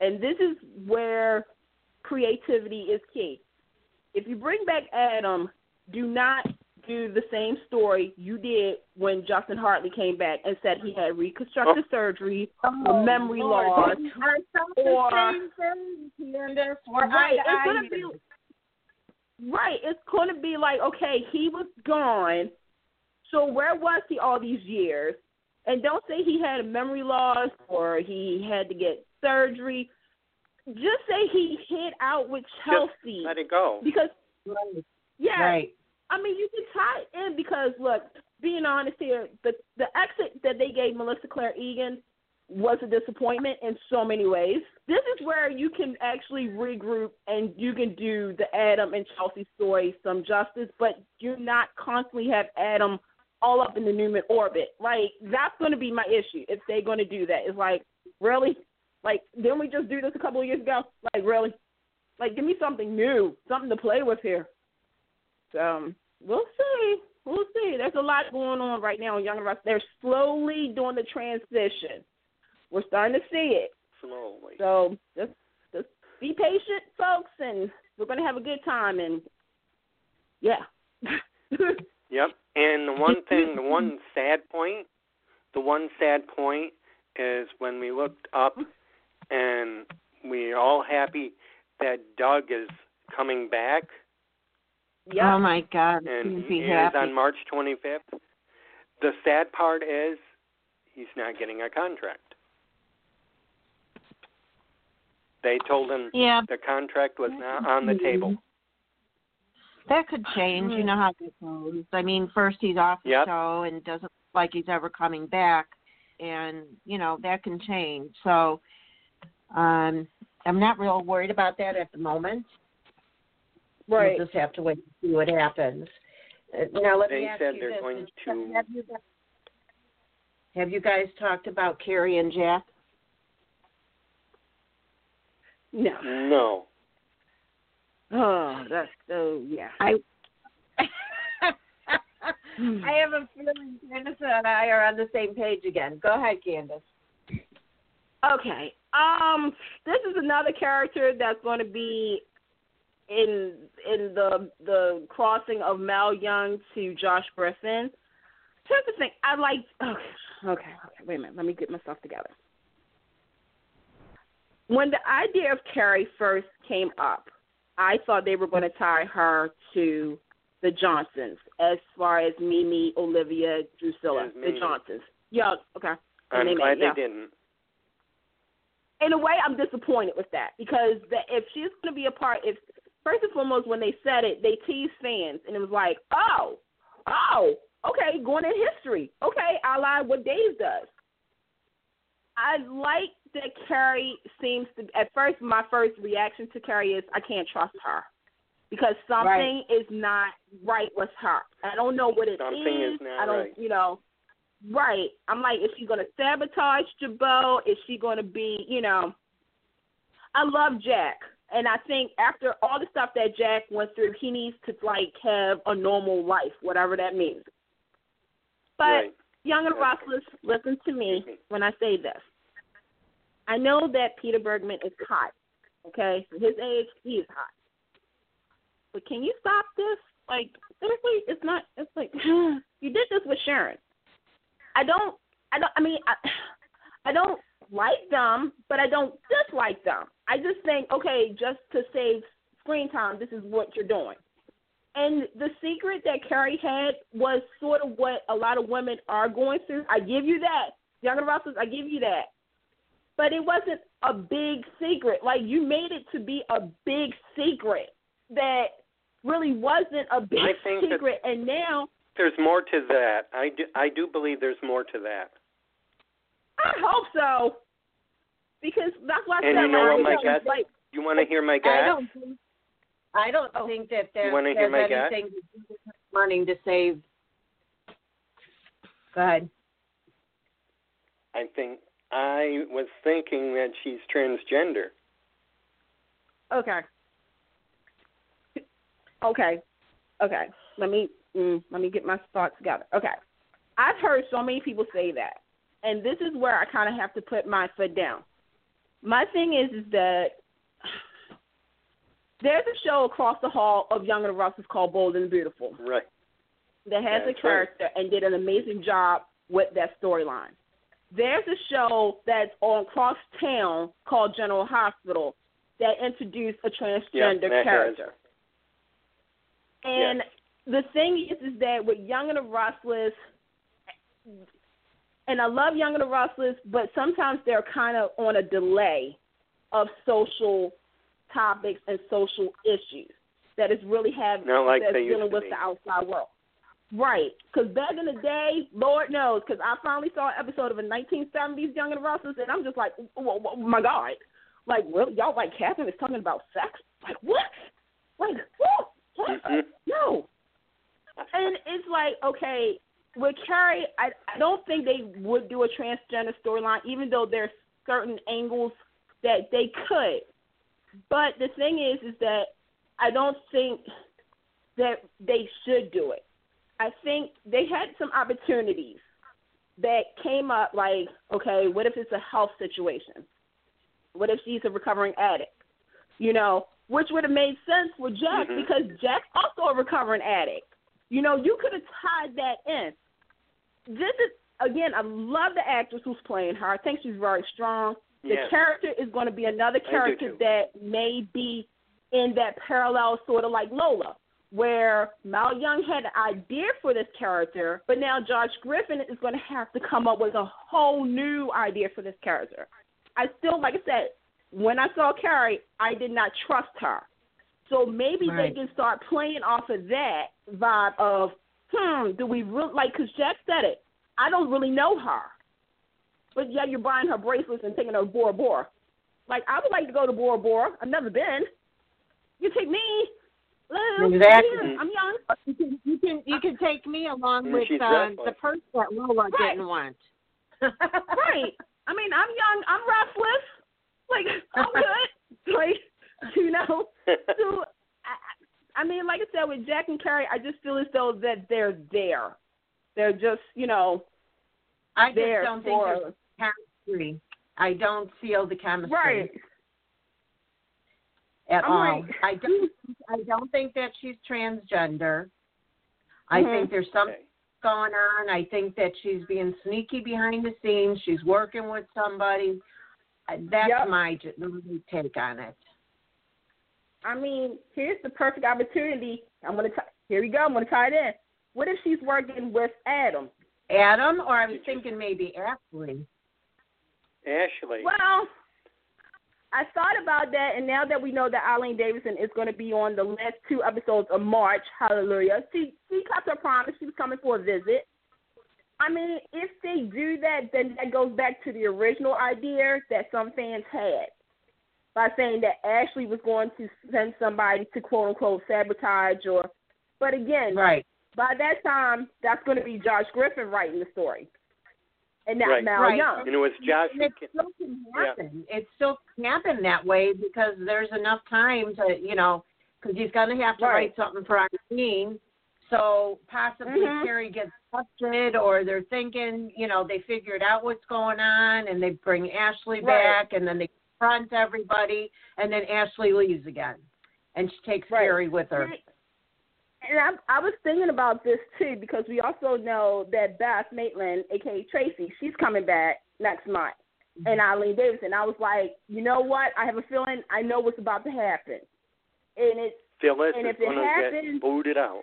and this is where creativity is key. If you bring back Adam, do not do the same story you did when Justin Hartley came back and said he had reconstructive surgery, or memory loss, or- the same thing, Candace. We're Right, to it's eye gonna be right. It's going to be like, okay, he was gone, so where was he all these years? And don't say he had a memory loss or he had to get surgery. Just say he hit out with Chelsea Let it go. because Right. yeah, Right. I mean, you can tie in because look, being honest here, the the exit that they gave Melissa Claire Egan was a disappointment in so many ways. This is where you can actually regroup and you can do the Adam and Chelsea story some justice, but you're not constantly have Adam all up in the Newman orbit. Like that's going to be my issue if they're going to do that. It's like really, like didn't we just do this a couple of years ago? Like really, like give me something new, something to play with here. So um, we'll see. We'll see. There's a lot going on right now in Young and. They're slowly doing the transition. We're starting to see it. Slowly. So just just be patient, folks, and we're gonna have a good time. And yeah, Yep. And the one thing, the one sad point, the one sad point is when we looked up and we're all happy that Doug is coming back yeah. Oh my God. and he be is happy. on March 25th. The sad part is he's not getting a contract. They told him yeah, the contract was not on the table. that could change. You know how that goes. I mean, first he's off the Yep. show and doesn't look like he's ever coming back, and you know that can change. So, um, I'm not real worried about that at the moment. Right. We'll just have to wait and see what happens. Uh, now let They me ask said you they're this: going to- have you guys, have you guys talked about Carrie and Jack? No. No. Oh, that's so yeah. I I have a feeling Candace and I are on the same page again. Go ahead, Candace. Okay. Um, this is another character that's going to be in in the the crossing of Mal Young to Josh Griffin. Here's the thing. I like. Okay, okay, okay. Wait a minute. Let me get myself together. When the idea of Kerry first came up, I thought they were going to tie her to the Johnsons as far as Mamie, Olivia, Drucilla, the Johnsons. Yeah, okay. I'm Mimi, glad yeah. they didn't. In a way, I'm disappointed with that because the, if she's going to be a part, if first and foremost, when they said it, they teased fans, and it was like, oh, oh, okay, going in history, okay, a la what Days does. I like that Kerry seems to. At first, my first reaction to Kerry is I can't trust her because something is not right with her. I don't know what it Something is not I don't, right. you know. Right. I'm like, is she going to sabotage Jabot? Is she going to be, you know? I love Jack, and I think after all the stuff that Jack went through, he needs to like have a normal life, whatever that means. But right. Young and. Restless, listen to me me. when I say this. I know that Peter Bergman is hot. Okay, for his age, he is hot. But can you stop this? Like seriously, it's not. It's like you did this with Sharon. I don't. I don't. I mean, I, I don't like them, but I don't dislike them. I just think, okay, just to save screen time, this is what you're doing. And the secret that Kerry had was sort of what a lot of women are going through. I give you that. Young and Restless, I give you that. But it wasn't a big secret. Like you made it to be a big secret that really wasn't a big I think that- secret. and now There's more to that. I do, I do believe there's more to that. I hope so. Because that's why I And said you know what my guess- like You want to hear my guess? I don't think I don't Oh. think that there, wanna hear there's my guess? anything to do wanting to save. Go ahead. I think I was thinking that she's transgender. Okay. Okay. Okay. Let me mm, let me get my thoughts together. Okay. I've heard so many people say that, and this is where I kind of have to put my foot down. My thing is, is that there's a show across the hall of Young and the Restless called Bold and Beautiful Right. that has That's a character and did an amazing job with that storyline. There's a show that's on cross town called General Hospital that introduced a Yeah, transgender has. character. And Yes. the thing is, is that with Young and the Restless, and I love Young and the Restless, but sometimes they're kind of on a delay of social topics and social issues that is really have Not like that's dealing with be. the outside world. Right, because back in the day, Lord knows, because I finally saw an episode of a 1970s Young and the Restless, and I'm just like, oh, oh, my God, like, well, y'all like Catherine is talking about sex? Like what? Like what? What? Mhm. No. And it's like, okay, with Kerry, I I don't think they would do a transgender storyline, even though there's certain angles that they could. But the thing is, is that I don't think that they should do it. I think they had some opportunities that came up, like, okay, what if it's a health situation? What if she's a recovering addict? You know, which would have made sense with Jack Mhm. because Jack's also a recovering addict. You know, you could have tied that in. This is again, I love the actress who's playing her. I think she's very strong. The Yes. character is going to be another character that may be in that parallel, sort of like Lola, where Mal Young had an idea for this character, but now Josh Griffin is going to have to come up with a whole new idea for this character. I still, like I said, when I saw Kerry, I did not trust her. So maybe Right. they can start playing off of that vibe of, hmm, do we really like? Because Jack said it. I don't really know her, but yeah, you're buying her bracelets and taking her to Bora Bora. Like I would like to go to Bora Bora. I've never been. You take me. Well, Exactly. yeah, I'm young. You can you can, you can take me along with uh, the like- purse that Lola Right. didn't want. right. I mean, I'm young. I'm restless. Like I'm good. Like you know. So I mean, like I said, with Jack and Kerry, I just feel as though that they're there. They're just, you know, I just don't think for there's chemistry. I don't feel the chemistry right. at I'm all. I don't. I don't think that she's transgender. I Mhm. think there's something going on. I think that she's being sneaky behind the scenes. She's working with somebody. That's Yep. my my take on it. I mean, here's the perfect opportunity. I'm gonna t- here we go. I'm gonna tie it in. What if she's working with Adam? Adam, or I was thinking maybe Ashley. Ashley. Well, I thought about that, and now that we know that Eileen Davidson is going to be on the last two episodes of March, hallelujah, she she kept her promise. She was coming for a visit. I mean, if they do that, then that goes back to the original idea that some fans had by saying that Ashley was going to send somebody to quote unquote sabotage or. But again, Right. by that time, that's going to be Josh Griffin writing the story, and not Right. Mal Right. Young. and it was Josh. And it still can happen. It still can happen that way because there's enough time to, you know, because he's going to have to Right. write something for our Irene. So possibly Mhm. Kerry gets busted, or they're thinking, you know, they figured out what's going on, and they bring Ashley Right. back, and then they confront everybody, and then Ashley leaves again, and she takes Right. Kerry with her. And I, I was thinking about this too because we also know that Beth Maitland, aka Tracy, she's coming back next month, mm-hmm. and Eileen Davidson. I was like, you know what? I have a feeling I know what's about to happen, and it's Phyllis And is if it happens- get booted out.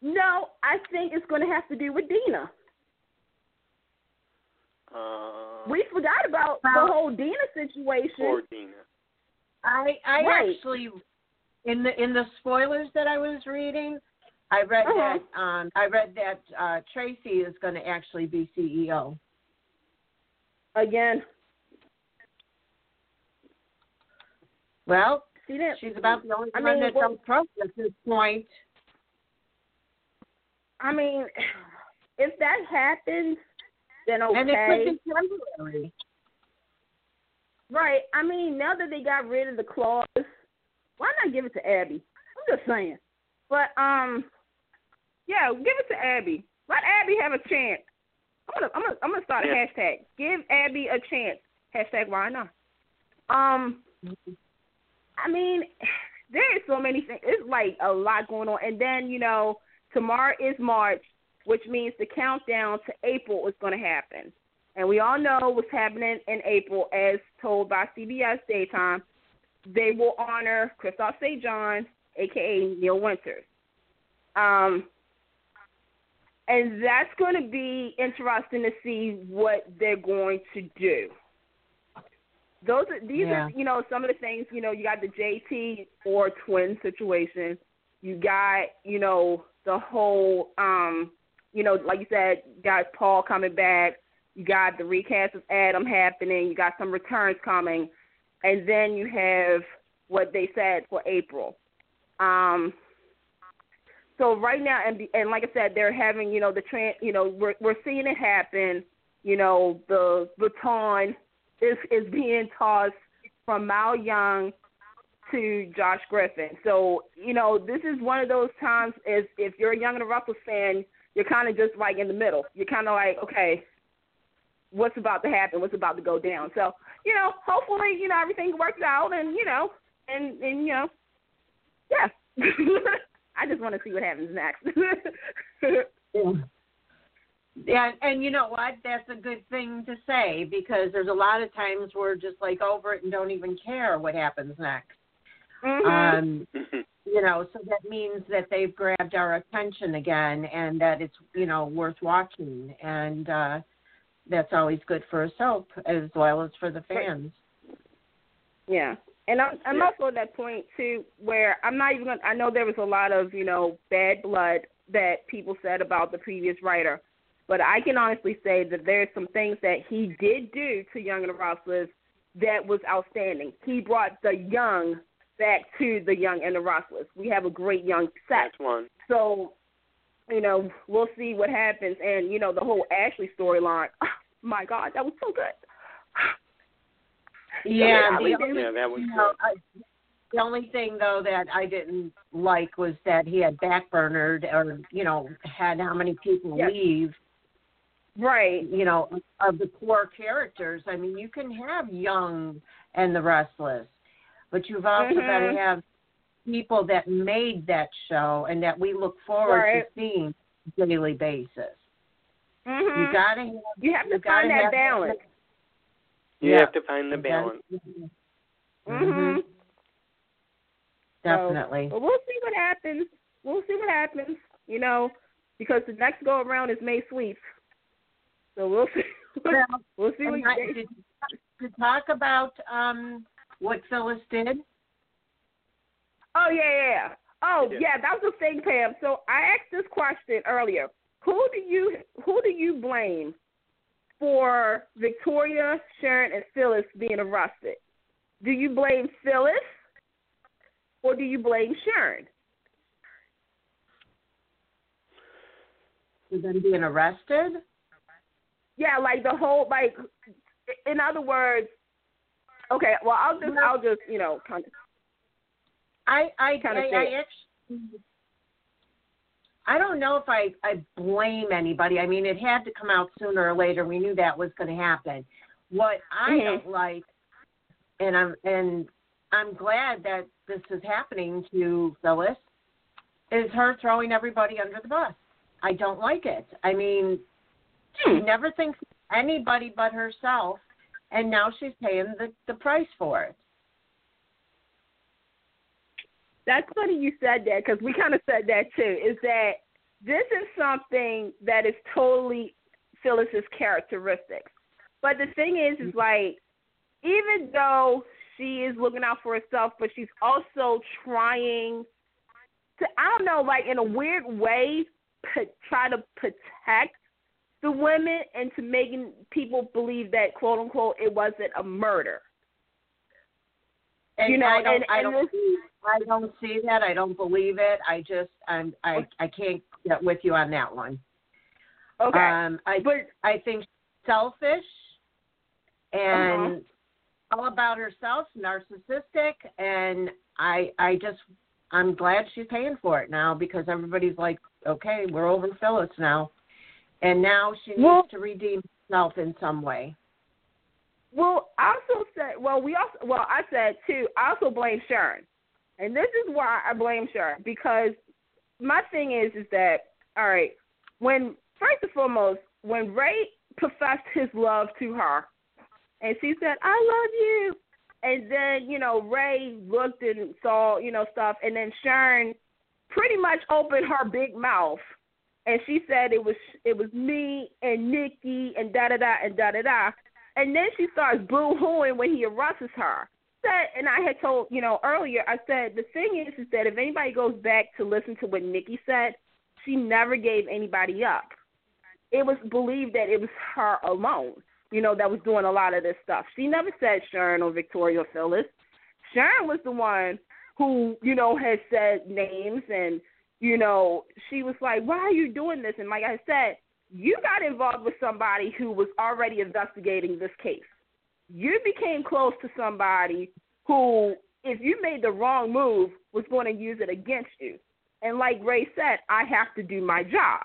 no. I think it's going to have to do with Dina. Uh, We forgot about Well- the whole Dina situation. poor Dina. I I Right. actually in the in the spoilers that I was reading, I read Uh-huh. that um I read that uh Tracy is going to actually be CEO. Again, Well, see that? she's about the only I one mean, that what- don't trust at this point. I mean, if that happens, then okay. And it could be temporary. Right. I mean, now that they got rid of the clause, why not give it to Abby? I'm just saying. But um, yeah, give it to Abby. Let Abby have a chance. I'm gonna I'm gonna I'm gonna start a hashtag. Give Abby a chance. Hashtag why not? Um, I mean, there is so many things. It's like a lot going on, and then you know, tomorrow is March, which means the countdown to April is going to happen. And we all know what's happening in April, as told by CBS Daytime. They will honor Kristoff St. John, aka Neil Winters. Um, and that's going to be interesting to see what they're going to do. Those are these Yeah. are you know some of the things you know you got the JT or twin situation. You got you know the whole um you know like you said you got Paul coming back. You got the recast of Adam happening. You got some returns coming, and then you have what they said for April. Um, so right now, and and like I said, they're having you know the trend. You know we're we're seeing it happen. You know the baton is is being tossed from Mal Young to Josh Griffin. So you know this is one of those times. Is if you're a Young and the Ruffles fan, you're kind of just like in the middle. You're kind of like, okay, what's about to happen? What's about to go down? So you know, hopefully, you know everything works out, and you know, and and you know, yeah. I just want to see what happens next. Yeah. And you know what? That's a good thing to say because there's a lot of times we're just like over it and don't even care what happens next. Mhm. Um, you know, so that means that they've grabbed our attention again and that it's, you know, worth watching. And uh, that's always good for a soap as well as for the fans. Yeah, and I'm I'm Yeah. also at that point too where I'm not even gonna. I know there was a lot of you know bad blood that people said about the previous writer, but I can honestly say that there's some things that he did do to Young and the Restless that was outstanding. He brought the young back to the Young and the Restless. We have a great young set. That's one. So, you know, we'll see what happens. And, you know, the whole Ashley storyline, my God, that was so good. Yeah, Yeah, the only- Yeah, that was you know, good. Uh, the only thing though that I didn't like was that he had backburnered or you know had how many people Yes. leave. Right. You know of the core characters. I mean, you can have Young and the Restless, but you've also got to have people that made that show and that we look forward Right. to seeing on a daily basis. Mhm. You got to have. You have to you gotta find that have balance. You Yeah. have to find the You gotta- balance. Mhm. Definitely. But we'll see what happens. We'll see what happens. You know, because the next go around is May sweeps. So we'll see. Well, we'll see what And I- they- did, to talk about um, what Phyllis did. Oh yeah, yeah, yeah. Oh Yeah. yeah, that was the thing, Pam. So I asked this question earlier. Who do you who do you blame for Victoria, Sharon, and Phyllis being arrested? Do you blame Phyllis or do you blame Sharon? For them being arrested. Yeah, like the whole like. In other words, okay. Well, I'll just I'll just you know kind of I I Kinda I, say I it. actually. I don't know if I I blame anybody. I mean, it had to come out sooner or later. We knew that was going to happen. What I Mhm. don't like, and I'm and I'm glad that this is happening to Phyllis, is her throwing everybody under the bus. I don't like it. I mean, she never thinks anybody but herself, and now she's paying the the price for it. That's funny you said that because we kind of said that too. Is that this is something that is totally Phyllis's characteristics. But the thing is, is like even though she is looking out for herself, but she's also trying to I don't know, like in a weird way, p- try to protect the women and to making people believe that quote unquote it wasn't a murder. And You know, I don't, and- I don't, this- see, I don't see that. I don't believe it. I just, I'm, I, I can't get with you on that one. Okay. Um, I, but I think selfish and Uh-huh. all about herself, narcissistic, and I, I just, I'm glad she's paying for it now because everybody's like, okay, we're over Phyllis now, and now she needs Well- to redeem herself in some way. Well, I also said, well, we also, well, I said too. I also blame Sharon, and this is why I blame Sharon because my thing is, is that all right, when first and foremost, when Ray professed his love to her, and she said, "I love you," and then you know Ray looked and saw you know stuff, and then Sharon pretty much opened her big mouth, and she said it was it was me and Nikki and da da da and da da da. And then she starts boo hooing when he arrests her. Said, and I had told you know earlier. I said the thing is, is that if anybody goes back to listen to what Nikki said, she never gave anybody up. It was believed that it was her alone, you know, that was doing a lot of this stuff. She never said Sharon or Victoria or Phyllis. Sharon was the one who, you know, had said names and, you know, she was like, Why are you doing this? And like I said, you got involved with somebody who was already investigating this case. You became close to somebody who, if you made the wrong move, was going to use it against you. And like Ray said, I have to do my job.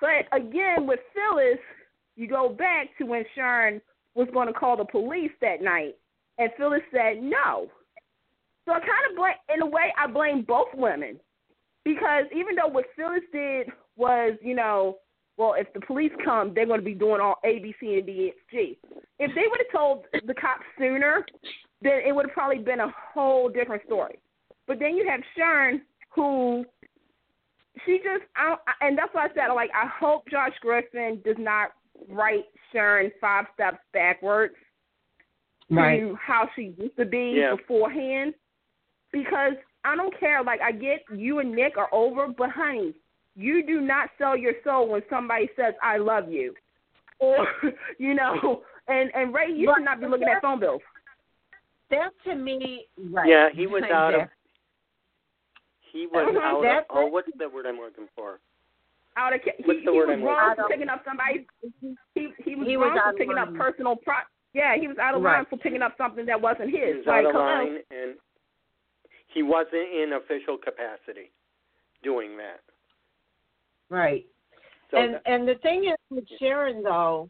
But again, with Phyllis, you go back to when Sharon was going to call the police that night, and Phyllis said no. So I kind of blame, in a way, I blame both women because even though what Phyllis did was, you know, well, if the police come, they're going to be doing all A, B, C, and D, G. If they would have told the cops sooner, then it would have probably been a whole different story. But then you have Sharon, who she just, I don't, and that's why I said, like, I hope Josh Griffin does not write Sharon five steps backwards Right. to how she used to be Yeah. beforehand. Because I don't care. Like I get you and Nick are over, but honey, you do not sell your soul when somebody says I love you, or you know. And and Ray, you should not be looking at phone bills. That to me, right? Yeah, he was out of. He was Mhm. out of. Oh, what's the word I'm looking for? Out of he, What's the he word was I'm wrong for for? picking up somebody. He he was He wrong out for of picking up personal pro. Yeah, he was out of Right. line for picking up something that wasn't He his. was like, out of hello. line, and he wasn't in official capacity doing that. Right. So and that- and the thing is with Sharon though,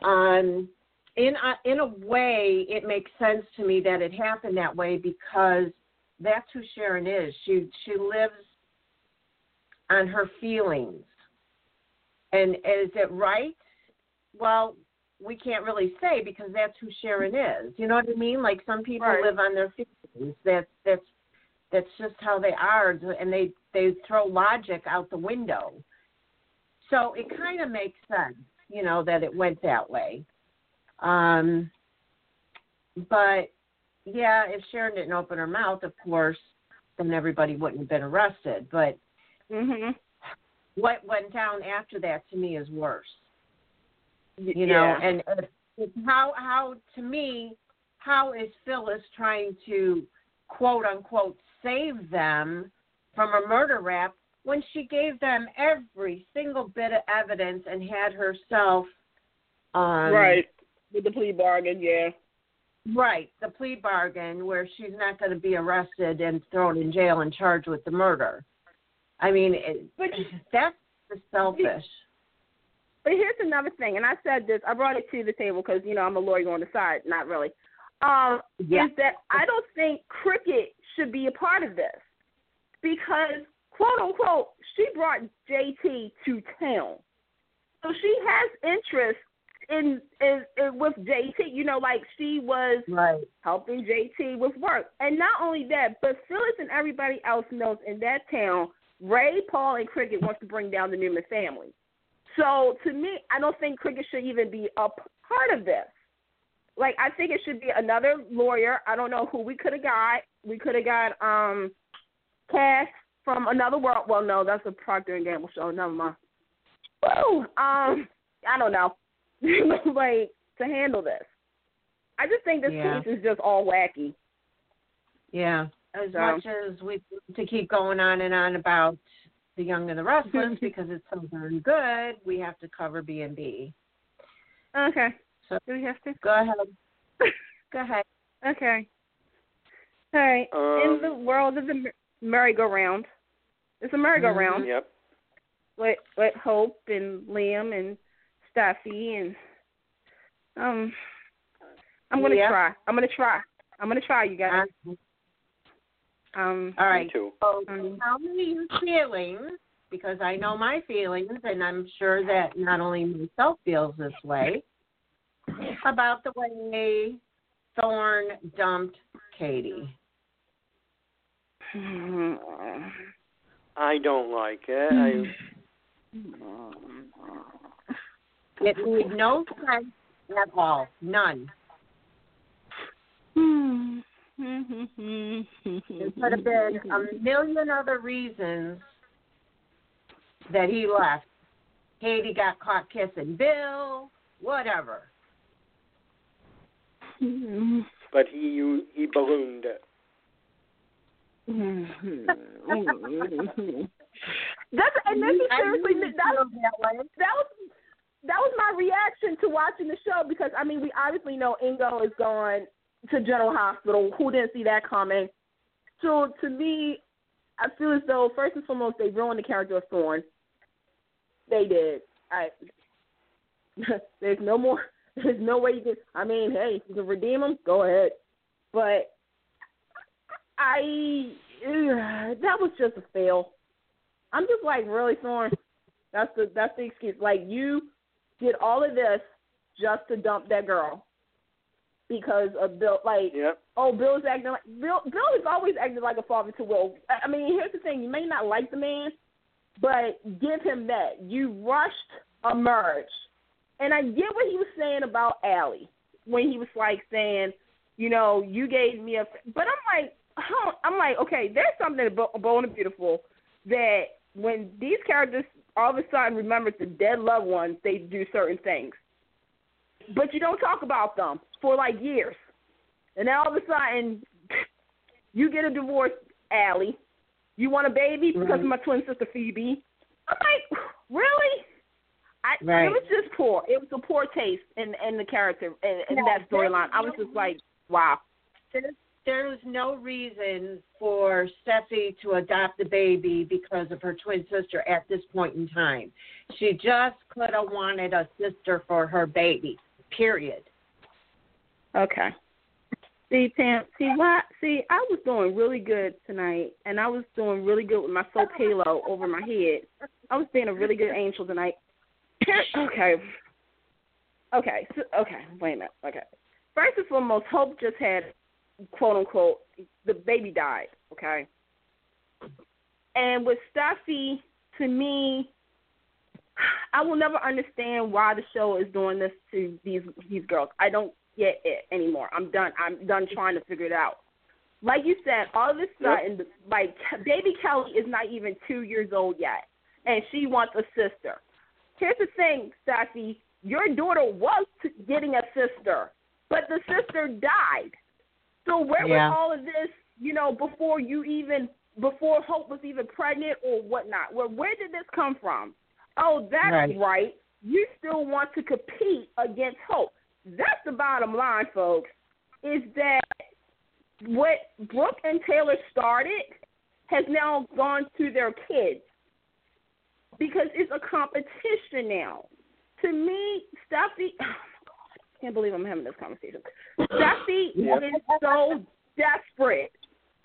um, in a, in a way, it makes sense to me that it happened that way because that's who Sharon is. She she lives on her feelings. And is it right? Well, we can't really say because that's who Sharon is. You know what I mean? Like some people Right. live on their feelings. That's that's that's just how they are, and they they throw logic out the window. So it kind of makes sense, you know, that it went that way. Um, but yeah, if Sharon didn't open her mouth, of course, then everybody wouldn't have been arrested. But Mhm. what went down after that to me is worse. You know, yeah. and uh, it's how how to me, how is Phyllis trying to quote unquote save them from a murder rap when she gave them every single bit of evidence and had herself um right with the plea bargain. Yeah. Right, the plea bargain where she's not going to be arrested and thrown in jail and charged with the murder. I mean, it, But that's selfish. But here's another thing, and I said this. I brought it to the table because you know I'm a lawyer on the side. Not really. Um, Yeah. Is that I don't think cricket should be a part of this because quote unquote she brought JT to town, so she has interest in, in, in with JT. You know, like she was Right. helping JT with work. And not only that, but Phyllis and everybody else knows in that town, Ray, Paul, and Cricket wants to bring down the Newman family. So to me, I don't think Cricket should even be a part of this. Like I think it should be another lawyer. I don't know who we could have got. We could have got um Cass from another world. Well, no, that's a Procter and Gamble show. Never mind. Woo! Um, I don't know. like to handle this. I just think this Yeah. case is just all wacky. Yeah. As So- much as we to keep going on and on about the Young and the Restless because it's so darn good, we have to cover B and B. Okay. So- Do we have to? Go ahead. Go ahead. Okay. All right. Um, In the world of the merry-go-round, it's a merry-go-round Yep. with with Hope and Liam and Steffy and um. I'm gonna Yeah. try. I'm gonna try. I'm gonna try, you guys. Uh, Um. all Me right. too. So Um, tell me your feelings because I know my feelings, and I'm sure that not only myself feels this way about the way Thorne dumped Katie. Mm-hmm. I don't like it. I mm-hmm. It made no sense at all. None. Mm-hmm. There could have been a million other reasons that he left. Katie got caught kissing Bill, whatever. But he he ballooned it. That's and this I seriously that feel that way. that was that was my reaction to watching the show because I mean we obviously know Ingo is going to General Hospital. Who didn't see that coming? So to me, I feel as though first and foremost they ruined the character of Thorne. They did. I there's no more. There's no way you can. I mean, hey, if you can redeem him, go ahead. But I that was just a fail. I'm just like really Thorne. That's the that's the excuse. Like you did all of this just to dump that girl because of Bill. Like Yep. oh, Bill's acting like Bill. Bill is always acting like a father to Will. I I mean, here's the thing: you may not like the man, but give him that. You rushed a merge, and I get what he was saying about Aly when he was like saying, you know, you gave me a. But I'm like, huh, I'm like, okay, there's something about Bold and Beautiful that when these characters all of a sudden remember the dead loved ones, they do certain things. But you don't talk about them for like years. And then all of a sudden, you get a divorce, Aly. You want a baby because of my twin sister Phoebe. I'm like, really? I, Right. It was just poor. It was a poor taste in in the character in, in Yeah, that storyline. I was just like, wow. This there was no reason for Steffy to adopt the baby because of her twin sister at this point in time. She just could have wanted a sister for her baby. Period. Okay. See, Pam. See what? See, I was doing really good tonight, and I was doing really good with my soap halo over my head. I was being a really good angel tonight. okay. Okay. So, okay. Wait a minute. Okay. First and foremost, Hope just had, quote unquote, the baby died. Okay. And with Steffy, to me, I will never understand why the show is doing this to these these girls. I don't get it anymore. I'm done. I'm done trying to figure it out. Like you said, all of a sudden, yep. like baby Kelly is not even two years old yet, and she wants a sister. Here's the thing, Steffy. Your daughter was getting a sister, but the sister died. So where yeah. was all of this, you know, before you even before Hope was even pregnant or whatnot? Where where did this come from? Oh, that's right. right. You still want to compete against Hope. That's the bottom line, folks. Is that what Brooke and Taylor started has now gone to their kids because it's a competition now. To me, Steffy, oh I can't believe I'm having this conversation. Steffy yeah. is so desperate.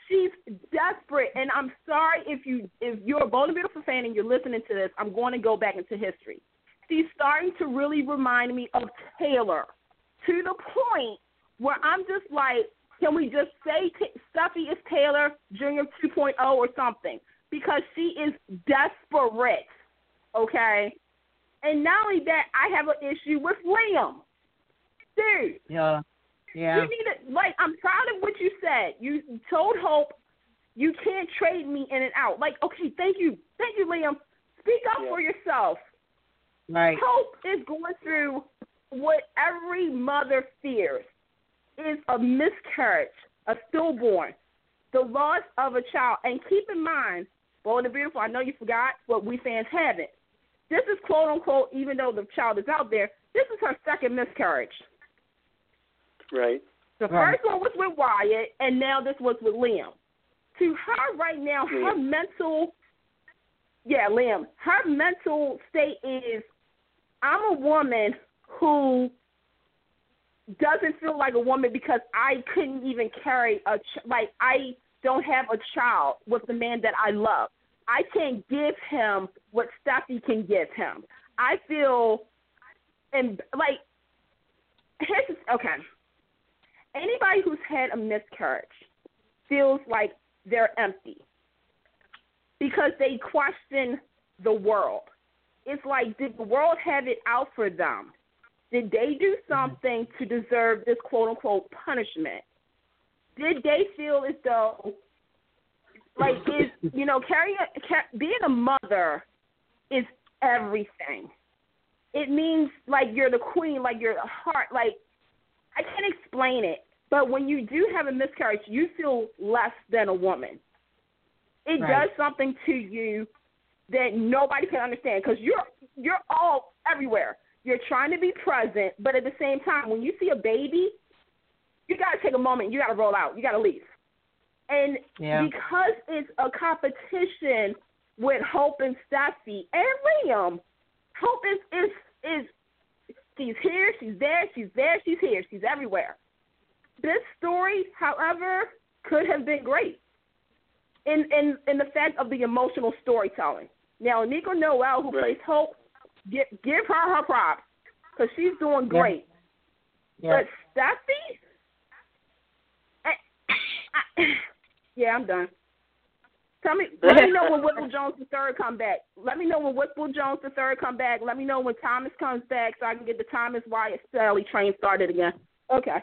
She's desperate, and I'm sorry if you if you're a Bold and Beautiful fan and you're listening to this. I'm going to go back into history. She's starting to really remind me of Taylor to the point where I'm just like, can we just say t- Steffy is Taylor Junior 2.0 or something? Because she is desperate, okay? And not only that, I have an issue with Liam. Dude. Yeah. Yeah. You need to, like, I'm proud of what you said. You told Hope you can't trade me in and out. Like, okay, thank you. Thank you, Liam. Speak up yeah. for yourself. Right. Hope is going through what every mother fears is a miscarriage, a stillborn, the loss of a child. And keep in mind, Bold and Beautiful, I know you forgot, but we fans haven't. This is quote unquote, even though the child is out there, this is her second miscarriage. Right. The first one was with Wyatt, and now this was with Liam. To her right now, her mental, yeah, Liam, her mental state is, I'm a woman who doesn't feel like a woman because I couldn't even carry a ch- like I don't have a child with the man that I love. I can't give him what Steffy can give him. I feel and like here's okay. Anybody who's had a miscarriage feels like they're empty because they question the world. It's like did the world have it out for them? Did they do mm-hmm. something to deserve this quote unquote punishment? Did they feel as though, like, is you know, carrying being a mother is everything. It means like you're the queen, like you're the heart. Like I can't explain it, but when you do have a miscarriage, you feel less than a woman. It right. does something to you that nobody can understand because you're you're all everywhere. You're trying to be present, but at the same time, when you see a baby, you got to take a moment. You got to roll out. You got to leave. And yeah. because it's a competition with Hope and Steffy and Liam, Hope is is is she's here, she's there, she's there, she's here, she's everywhere. This story, however, could have been great in in in the fact of the emotional storytelling. Now, Annika Noelle, who right. plays Hope, Give give her her props because she's doing great. Yeah. But Steffy, eh, I, I, yeah, I'm done. Tell me, let me know when Whipple Jones the third come back. Let me know when Whipple Jones the third come back. Let me know when Thomas comes back so I can get the Thomas Wyatt Sally train started again. Okay,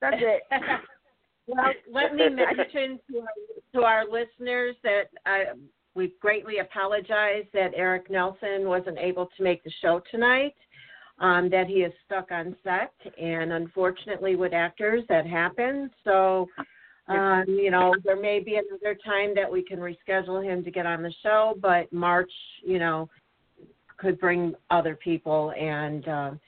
that's it. well, let me mention to our, to our listeners that I, we greatly apologize that Eric Nelsen wasn't able to make the show tonight. Um, that he is stuck on set, and unfortunately, with actors, that happens. So, um, you know, there may be another time that we can reschedule him to get on the show, but March, you know, could bring other people. And um,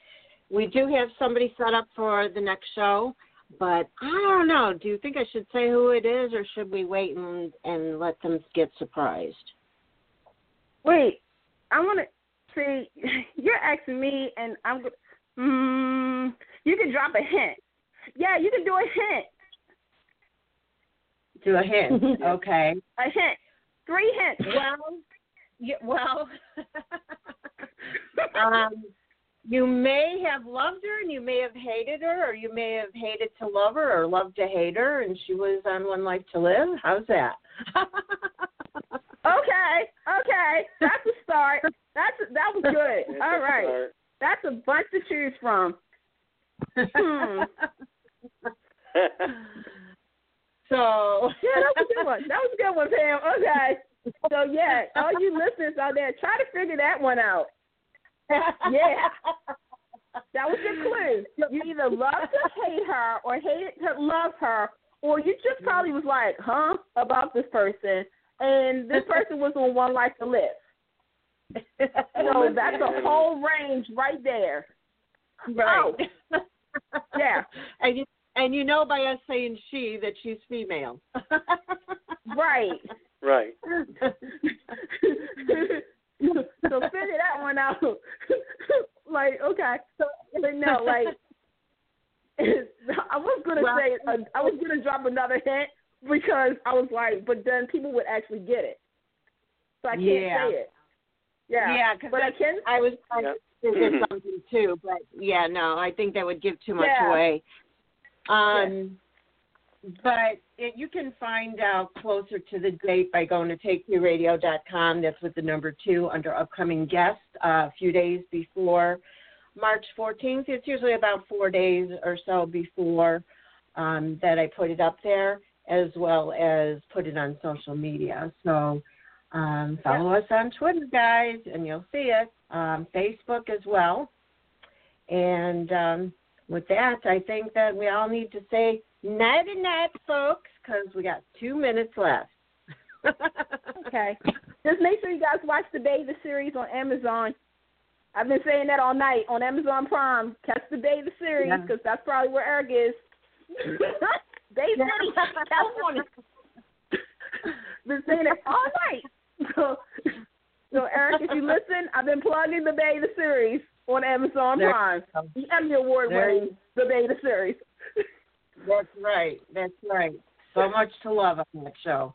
we do have somebody set up for the next show. But I don't know. Do you think I should say who it is, or should we wait and and let them get surprised? Wait, I want to see. You're asking me, and I'm. Mm, you can drop a hint. Yeah, you can do a hint. Do a hint. okay. A hint. Three hints. Well, yeah, well, um, you may have loved her and you may have hated her, or you may have hated to love her or loved to hate her, and she was on One Life to Live. How's that? okay, okay, that's a start. That's that was good. All right, that's a bunch to choose from. Hmm. So yeah, that was a good one. That was a good one, Pam. Okay. So yeah, all you listeners out there, try to figure that one out. Yeah. That was your clue. You either love to hate her or hated to love her, or you just probably was like, huh, about this person. And this person was on One Life to Live. So oh, that's a whole range right there. Right. Oh. Yeah. And you and you know by us saying she that she's female. Right. Right. so figure that one out. like, okay, so but no, like I was gonna Well- say uh, I was gonna drop another hint because I was like, but then people would actually get it, so I can't Yeah. say it. Yeah, Yeah, 'cause but I can. I was trying Yeah. to something too, but yeah, no, I think that would give too much Yeah. away. Um, but it, you can find out closer to the date by going to take2radio.com. That's with the number two under upcoming guests. Uh, a few days before March 14th, it's usually about four days or so before um, that I put it up there, as well as put it on social media. So. Um, follow us on Twitter, guys, and you'll see it. Um, Facebook as well. And um, with that, I think that we all need to say night and night, folks, because we got two minutes left. Okay, just make sure you guys watch the Bay the series on Amazon. I've been saying that all night on Amazon Prime. Catch the Bay the series Yeah. because that's probably where Eric is. Bay City, California. been saying it all night. So, so Eric, if you listen, I've been plugging the Bay the series on Amazon There Prime. The Emmy Award winning the Beta series. That's right. That's right. So much to love on that show.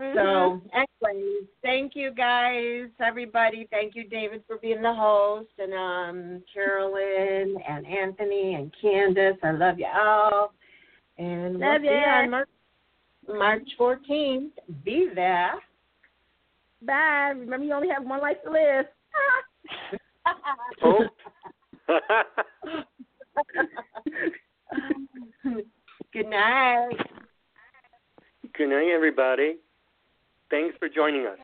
Mhm. So, anyways, thank you guys, everybody. Thank you, David, for being the host, and um, Carolyn, and Anthony, and Candace. I love you all. And we'll Love see you on March, March 14th. Be there. Bye. Remember, you only have one life to live. Oh. Good night. Good night, everybody. Thanks for joining us.